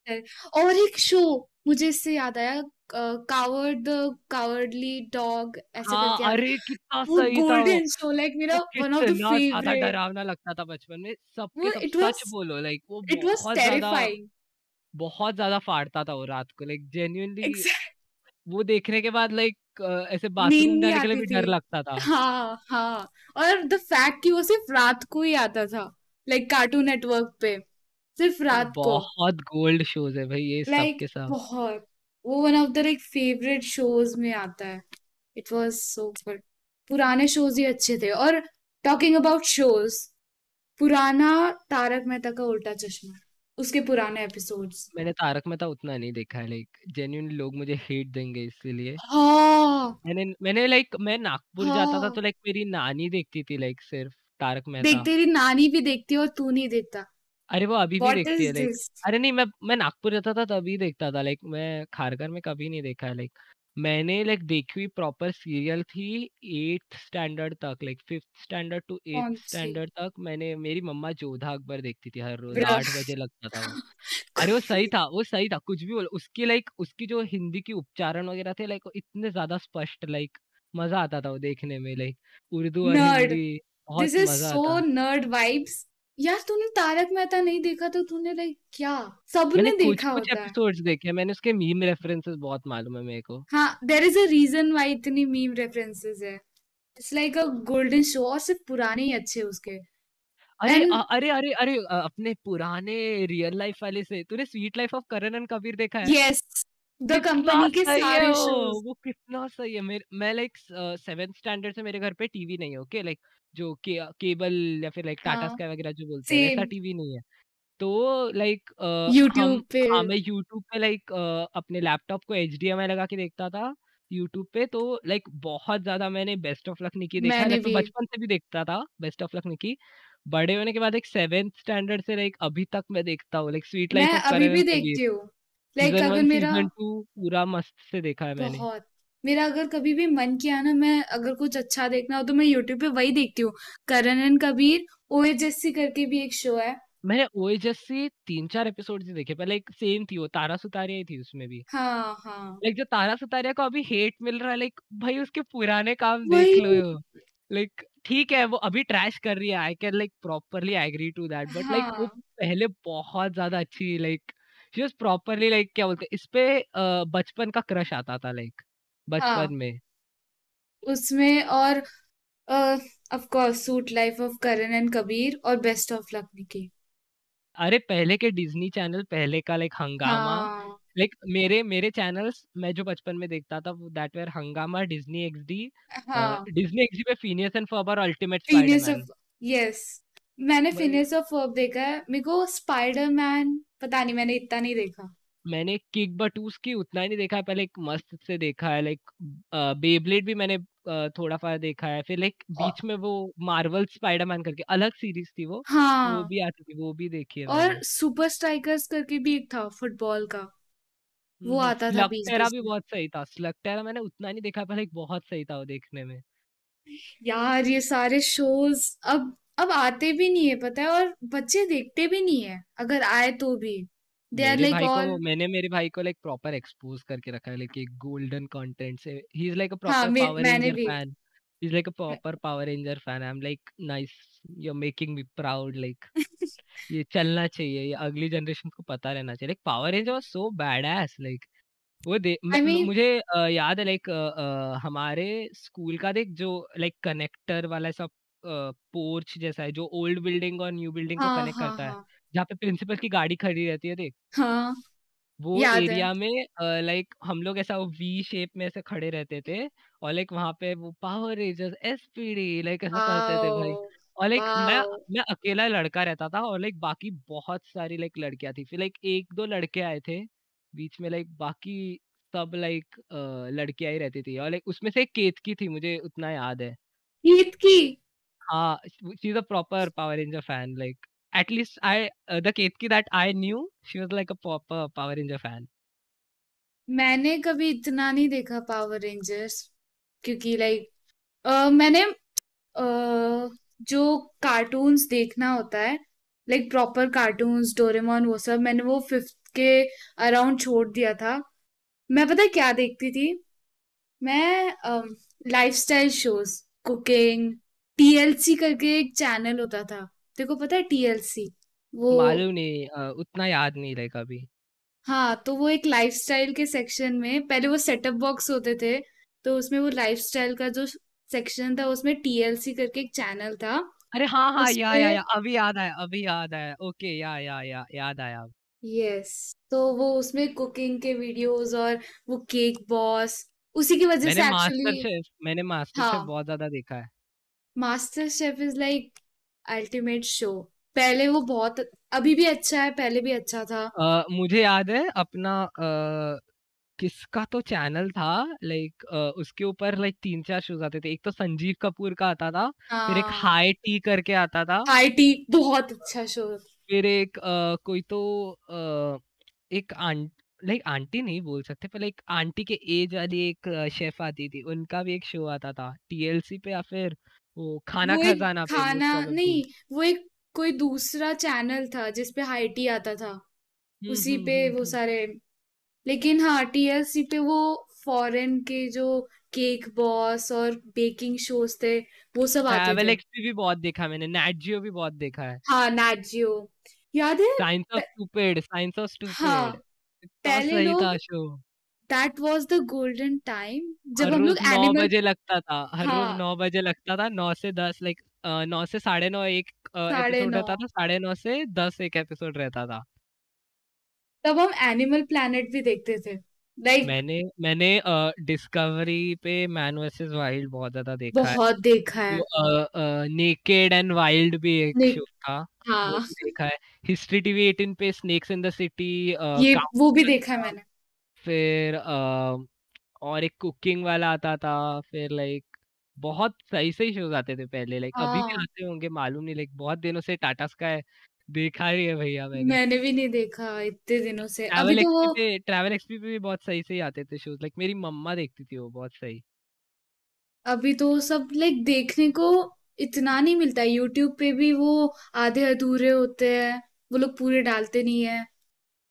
और एक शो मुझे इससे याद आया कावर्ड द कावर्डली डॉग ऐसे हाँ करके अरे कितना वो सही था वो। गोल्डन शो लाइक मेरा वन ऑफ़ द फेवरेट डरावना लगता था बचपन में सबके सब सच वाज बोलो लाइक वो इट वाज बहुत ज़्यादा टेरिफाइंग बहुत ज़्यादा फाड़ता था वो रात को लाइक जेन्युइनली वो देखने के बाद लाइक ऐसे बाथरूम जाने के लिए भी डर लगता था। हाँ हाँ और द फैक्ट कि वो सिर्फ़ रात को ही आता था लाइक कार्टून नेटवर्क पे। सिर्फ़ रात को। बहुत गोल्ड शोज़ है भाई ये सब लाइक के सब। बहुत वो one of the like favourite shows में आता है। It was so good. पुराने शोज़ ही अच्छे थे। और टॉकिंग अबाउट शोज़ पुराना तारक मेहता का उल्टा चश्मा। उसके पुराने एपिसोड्स। मैंने तारक मेहता उतना नहीं देखा है लाइक जेन्युइनली लोग मुझे हेट देंगे इसीलिए। हाँ। मैंने मैंने लाइक मैं नागपुर जाता था तो हाँ। लाइक मेरी नानी देखती थी लाइक सिर्फ़ तारक देख मेहता तेरी नानी भी देखती है और तू नहीं देखता। अरे वो अभी भी व्हाट देखती इज़ है लाइक दिस अरे नहीं मैं मैं नागपुर रहता था तभी देखता था लाइक मैं खारघर में कभी नहीं देखा है लाइक मैंने लाइक देखी हुई प्रॉपर सीरियल थी एट्थ स्टैंडर्ड तक like fifth standard to eighth standard तक मैंने मेरी मम्मा जोधा अकबर देखती थी हर रोज आठ बजे लगता था वो। अरे वो सही था वो सही था कुछ भी बोलो उसकी लाइक उसकी जो हिंदी की उच्चारण वगैरह थे लाइक इतने ज़्यादा स्पष्ट लाइक मज़ा आता था वो देखने में लाइक उर्दू और हिंदी बहुत nerd Hindi this is so nerd vibes. यार तूने तारक मेहता नहीं देखा तो तूने लाइक क्या? मैंने सबने कुछ देखा कुछ होता है। एपिसोड्स देखे हैं मैंने उसके मीम रेफरेंसेस बहुत मालूम है मेरे को। हाँ there is a reason why इतनी मीम रेफरेंसेस है। It's like a golden show और सिर्फ़ पुराने ही अच्छे उसके। अरे अ, एंड अरे अरे अरे अ, अपने पुराने रियल लाइफ वाले से तूने Suite Life of Karan and Kabir देखा है? यस द कितना कंपनी के सही है सारे वो शोज़। वो कितना सही है। मेरे मैं लाइक सेवेंथ स्टैंडर्ड से मेरे घर पे टीवी नहीं है ओके लाइक जो के, केबल या फिर लाइक टाटा हाँ स्काई वगैरह जो बोलते हैं वैसा सेम टीवी नहीं है। तो लाइक हम यूट्यूब पे। हाँ मैं यूट्यूब पे लाइक अपने लैपटॉप को एच डी एम आई लगा के देखता था यूट्यूब पे तो लाइक बहुत ज़्यादा मैंने बेस्ट ऑफ़ लक निकी देखा है। मैंने लाइक मैं भी। बचपन से भी देखता था बेस्ट ऑफ़ लक निकी बड़े होने के बाद एक सेवेंथ स्टैंडर्ड से लाइक अभी तक मैं देखता हूँ लाइक स्वीट मैं लाइफ ऑफ़ अभी भी एंड कबीर देखती हूँ। लाइक सीज़न अगर वन मेरा सीज़न टू पूरा मस्त से देखा है मैंने। बहुत। मेरा अगर कभी भी मन किया ना मैं अगर कुछ अच्छा देखना हो तो मैं यूट्यूब पे वही देखती हूँ। करण एंड कबीर ओएचएससी करके भी एक शो है। मैंने ओएचएस से तीन चार एपिसोड ही देखे पहले एक सेम थी वो तारा सुतारिया ही थी उसमें भी। हाँ हाँ। लाइक जो तारा सुतारिया को अभी हेट मिल रहा है लाइक भाई उसके पुराने काम देख लो। वही लाइक ठीक है वो अभी ट्रैश कर रही है I can like properly agree to that but like वो हाँ। पहले बहुत ज़्यादा अच्छी लाइक शी प्रॉपरली लाइक क्या बोलते हैं इस पे अ, बचपन का क्रश आता था लाइक बचपन हाँ। में। उसमें और of course Suite life of Karan and Kabir और बेस्ट ऑफ़ लक निकी अरे पहले के डिज्नी चैनल पहले का लाइक हंगामा। हाँ। लाइक मेरे मेरे चैनल्स मैं जो बचपन में देखता था वो that where Hungama Disney XD हाँ। डिज्नी एक्सडी पे Phineas and Ferb ultimate Phineas of Spiderman yes मैंने फिनियस ऑफ़ फर्ब देखा है। मेरे को स्पाइडरमैन पता नहीं मैंने इतना नहीं देखा। मैंने किक बटूस की उतना ही नहीं देखा है पहले एक मस्त से देखा है लाइक बेब्लेड भी मैंने थोड़ा सा देखा है फिर लाइक बीच में वो मार्वल स्पाइडरमैन करके अलग सीरीज़ थी वो हाँ। वो भी आती थी वो भी देखी है और सुपर स्ट्राइकर्स करके भी एक था फुटबॉल का। वो आता था बीच बीच भी बहुत सही था स्लगटेरा मैंने उतना नहीं देखा पहले लाइक बहुत सही था वो देखने में। यार ये सारे शोज़ अब अब आते भी नहीं है पता है और बच्चे देखते भी नहीं है। अगर आए तो भी। दे आर मेरे लाइक भाई को ऑल मैंने मेरे भाई को लाइक प्रॉपर एक्सपोज करके रखा है लाइक एक गोल्डन कंटेंट से। ही इज़ लाइक अ हाँ प्रॉपर मैं, पावर मैंने रेंजर भी। Fan he is like a proper power ranger fan I am like nice you are making me proud like ये चलना चाहिए ये अगली जनरेशन को पता रहना चाहिए। Like power ranger was so badass like वो दे आई मैं- मीन मुझे अ, याद है लाइक हमारे स्कूल का देख जो लाइक कनेक्टर वाला सब पोर्च जैसा है जो ओल्ड बिल्डिंग और न्यू बिल्डिंग को हाँ कनेक्ट हाँ करता है हाँ। जहाँ पे प्रिंसिपल की गाड़ी खड़ी रहती है देख। हाँ वो याद है। एरिया में लाइक हम लोग ऐसा वी शेप में ऐसे खड़े रहते थे और लाइक वहाँ पे वो पावर रेंजर्स एसपीडी लाइक ऐसा करते थे भाई। और लाइक मैं मैं अकेला लड़का रहता था और लाइक बाकी बहुत सारी लाइक लड़कियाँ थी। फिर लाइक एक दो लड़के आए थे बीच में लाइक बाकी सब लाइक लड़कियाँ ही रहती थी। और लाइक उसमें से एक केतकी थी मुझे उतना याद है। केतकी? हाँ is a proper power ranger fan like at least I uh, the Ketki that I knew, she was like a proper Power Ranger fan. मैंने कभी इतना नहीं देखा पावर रेंजर्स क्योंकि लाइक uh, मैंने uh, जो कार्टून्स देखना होता है लाइक प्रॉपर कार्टून्स डोरेमोन वो सब मैंने वो फिफ्थ के अराउंड छोड़ दिया था मैं पता क्या देखती थी मैं लाइफस्टाइल शोज़ कुकिंग टीएलसी करके एक चैनल होता था। देखो पता है टीएलसी वो मालूम नहीं uh, उतना याद नहीं रहेगा अभी। हाँ तो वो एक लाइफस्टाइल के सेक्शन में पहले वो सेटअप बॉक्स होते थे तो उसमें वो लाइफस्टाइल का जो सेक्शन था उसमें टीएलसी करके एक चैनल था। अरे हाँ हाँ या या या अभी याद आया अभी याद आया। ओके या या या याद आया यस तो वो उसमें कुकिंग के वीडियोस और वो केक बॉस उसी की वजह मैंने से मास्टर एक्चुअली शेफ मैंने मास्टर शेफ बहुत ज़्यादा देखा है। MasterChef is like ultimate show पहले वो बहुत अभी भी अच्छा है पहले भी अच्छा था। uh, मुझे याद है अपना uh, किसका तो चैनल था लाइक uh, उसके ऊपर लाइक तीन चार शोज़ आते थे। एक तो संजीव कपूर का आता था फिर एक हाँ। हाई टी करके आता था। हाई टी बहुत अच्छा शो फिर एक uh, कोई तो uh, एक आंट लाइक आंटी नहीं बोल सकते पर लाइक आंटी के एज वाली एक शेफ आती थी उनका भी एक शो आता था टीएलसी पे या फिर वो खाना वो खजाना खाना नहीं वो एक कोई दूसरा चैनल था जिसपे हाई टी आता था। हम्म उसी हम्म पे हम्म वो। सारे लेकिन हाँ टीएलसी पे वो फॉरेन के जो केक बॉस और बेकिंग शोज़ थे वो सब आते थे। एक्सपी भी बहुत देखा मैंने नेटजियो भी बहुत देखा है। हाँ नेटजियो याद है? Science of Stupid Science of हाँ स्टूपिड इतना पहले लोग that was the golden time जब हम लोग नौ एनिमल बजे लगता था हर रोज हाँ। नौ बजे लगता था नौ से दस लाइक नौ से साढ़े नौ एक साढ़े एपिसोड रहता था साढ़े नौ से दस एक एपिसोड रहता था। तब हम एनिमल प्लैनेट भी देखते थे लाइक मैंने मैंने डिस्कवरी पे मैन वर्सेस वाइल्ड बहुत ज़्यादा देखा है। बहुत देखा है। नेकेड एंड वाइल्ड भी एक शो था हाँ। देखा है। हिस्ट्री टीवी 18 पे स्नेक्स इन द सिटी ये वो भी देखा है मैंने। फिर अ, और एक कुकिंग वाला आता था फिर लाइक बहुत सही सही शोज़ आते थे पहले लाइक अभी भी हाँ। आते होंगे मालूम नहीं लाइक बहुत दिनों से टाटा स्काई देखा ही है भैया मैंने। मैंने भी नहीं देखा इतने दिनों से। अभी ट्रैवल तो एक्सपी वो पे ट्रैवल एक्सपी पे भी बहुत सही सही आते थे शोज़ लाइक मेरी मम्मा देखती थी वो बहुत सही। अभी तो सब लाइक देखने को इतना नहीं मिलता है। यूट्यूब पे भी वो आधे अधूरे होते हैं वो लोग पूरे डालते नहीं है।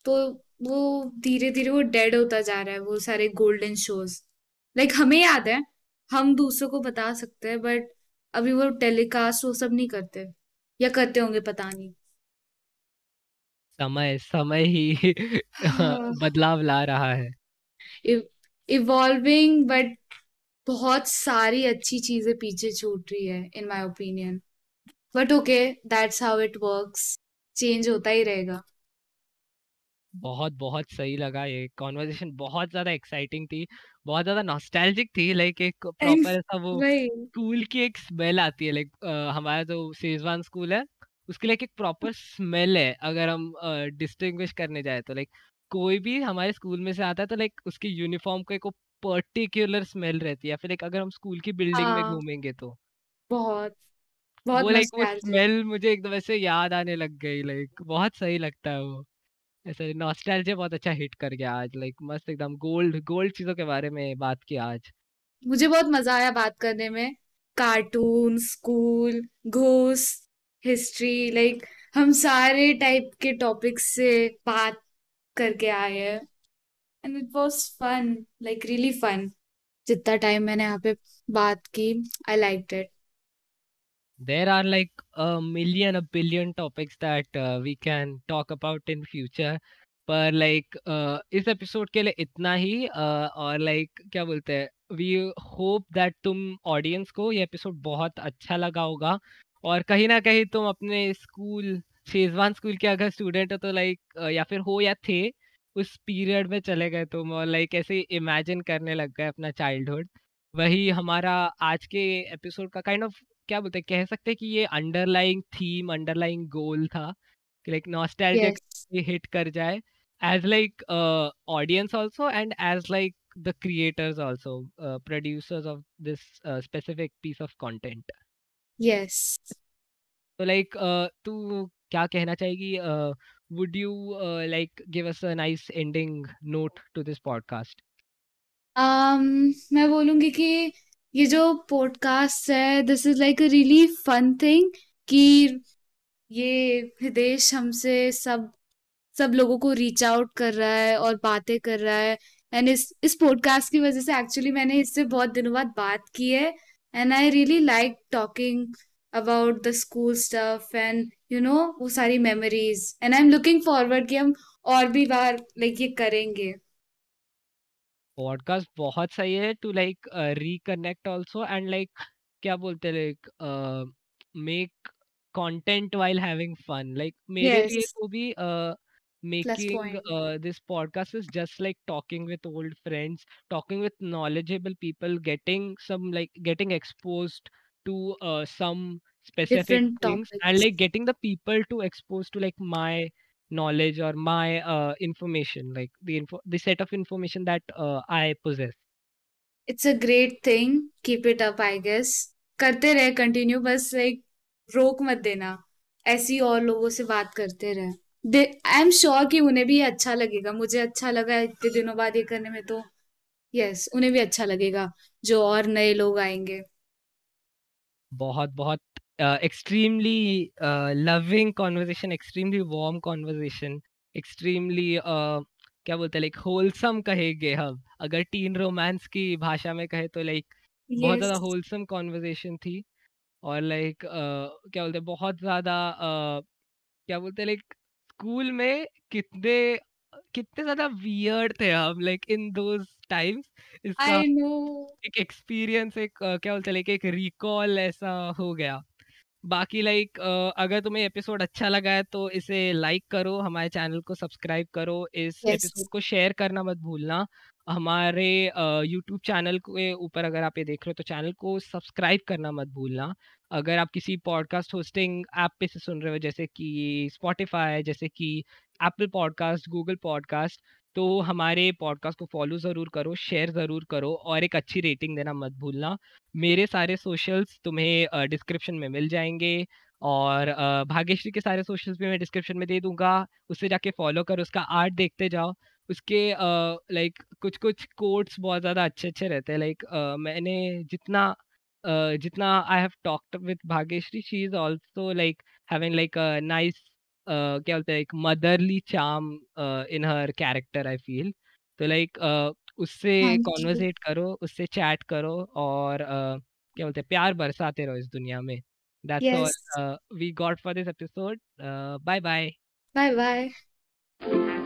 तो वो धीरे धीरे वो डेड होता जा रहा है वो सारे गोल्डन शोज़ लाइक हमें याद है हम दूसरों को बता सकते हैं बट अभी वो टेलीकास्ट वो सब नहीं करते। या करते होंगे पता नहीं। समय समय ही हाँ बदलाव ला रहा है। इवॉल्विंग बट बहुत सारी अच्छी चीज़ें पीछे छूट रही है in my opinion but okay that's how it works change होता ही रहेगा। बहुत बहुत सही लगा ये कॉन्वर्जेशन बहुत ज़्यादा एक्साइटिंग थी बहुत ज़्यादा नॉस्टैल्जिक थी लाइक एक प्रॉपर ऐसा वो स्कूल की एक स्मेल आती है लाइक हमारा जो सेजवान स्कूल है उसके लिए एक प्रॉपर स्मेल है अगर हम डिस्टिंग्विश करने जाए तो लाइक कोई भी हमारे स्कूल में से आता है तो लाइक उसकी यूनिफॉर्म का एक पर्टिकुलर स्मेल रहती है फिर लाइक अगर हम स्कूल की बिल्डिंग में हाँ। घूमेंगे तो। बहुत बहुत वो लाइक वो स्मेल मुझे एकदम ऐसे याद आने लग गई लाइक बहुत सही लगता है वो। ऐसे नॉस्टैल्जिया बहुत अच्छा हिट कर गया आज लाइक मस्त एकदम गोल्ड गोल्ड चीज़ों के बारे में बात की आज। मुझे बहुत मज़ा आया बात करने में। Cartoon school ghost history like हम सारे टाइप के टॉपिक्स से बात करके आए हैं। And it was fun like really fun जितना टाइम मैंने यहाँ पे बात की I like it there are like a million a billion topics that uh, we can talk about in future. पर लाइक इस एपिसोड के लिए इतना ही uh, और लाइक क्या बोलते हैं वी होप दैट तुम ऑडियंस को ये एपिसोड बहुत अच्छा लगा होगा। और कहीं ना कहीं तुम अपने स्कूल शेजवान स्कूल के अगर स्टूडेंट हो तो लाइक या फिर हो या थे उस पीरियड में चले गए तुम और लाइक ऐसे इमेजिन करने लग गए अपना चाइल्डहुड वही हमारा आज के एपिसोड का काइंड ऑफ़ क्या बोलते हैं कह सकते कि ये अंडरलाइंग थीम अंडरलाइंग गोल था कि लाइक नॉस्टैल्जिक हिट कर जाए as like audience also and as like the creators also producers of this specific piece of content yes तो लाइक तू क्या कहना चाहेगी would you like give us a nice ending note to this podcast मैं बोलूँगी कि ये जो पॉडकास्ट है this is like a really fun thing कि ये हिदेश हमसे सब सब लोगों को रीच आउट कर रहा है और बातें कर रहा है। एंड इस इस पॉडकास्ट की वजह से एक्चुअली मैंने इससे बहुत दिनों बाद बात की है। And I really like talking about the school stuff and you know वो सारी memories and I am looking forward कि हम और भी बार लाइक ये करेंगे। पॉडकास्ट बहुत सही है to like reconnect also and like क्या बोलते हैं like make content while having fun like मेरे लिए तो भी making this podcast is just like talking with old friends talking with knowledgeable people getting some like getting expose to some specific things and like getting the people to expose to like my knowledge or my uh, information like the info the set of information that uh, I possess. It's a great thing keep it up I guess करते रहे continue बस like रोक मत देना। ऐसी और लोगों से बात करते रहे। आई एम श्योर कि उन्हें भी अच्छा लगेगा। मुझे अच्छा लगा इतने दिनों बाद ये करने में तो। यस yes, उन्हें भी अच्छा लगेगा जो और नए लोग आएँगे। बहुत बहुत extremely loving conversation extremely warm conversation extremely क्या बोलते हैं लाइक होलसम कहेंगे हम। अगर टीन रोमांस की भाषा में कहे तो लाइक yes. बहुत ज़्यादा होलसम कॉन्वर्जेशन थी। और लाइक uh, क्या बोलते हैं बहुत ज़्यादा uh, क्या बोलते हैं लाइक स्कूल में कितने कितने ज़्यादा वियर्ड थे हम लाइक इन दोज टाइम्स इसका एक एक्सपीरियंस एक अ, क्या बोलते हैं लाइक एक रिकॉल ऐसा हो गया। बाकी लाइक अगर तुम्हें एपिसोड अच्छा लगा है तो इसे लाइक करो हमारे चैनल को सब्सक्राइब करो इस यस। एपिसोड को शेयर करना मत भूलना। हमारे यूट्यूब चैनल के ऊपर अगर आप ये देख रहे हो तो चैनल को सब्सक्राइब करना मत भूलना। अगर आप किसी पॉडकास्ट होस्टिंग ऐप पे से सुन रहे हो जैसे कि स्पॉटिफाई जैसे कि एप्पल पॉडकास्ट गूगल पॉडकास्ट तो हमारे पॉडकास्ट को फॉलो ज़रूर करो शेयर ज़रूर करो और एक अच्छी रेटिंग देना मत भूलना। मेरे सारे सोशल्स तुम्हें डिस्क्रिप्शन में मिल जाएँगे और भाग्यश्री के सारे सोशल्स भी मैं डिस्क्रिप्शन में दे दूँगा। उससे जाके फॉलो करो, उसका आर्ट देखते जाओ। उसके लाइक कुछ कुछ कोट्स बहुत ज़्यादा अच्छे अच्छे रहते हैं। लाइक मैंने जितना जितना I have talked with Bhagyashree she is also like having like a क्या बोलते हैं एक motherly charm in her character I feel. तो लाइक उससे यू कॉन्वर्सेट करो उससे चैट करो और uh, क्या बोलते हैं प्यार बरसाते रहो इस दुनिया में। That's yes. All we got for this episode bye bye bye bye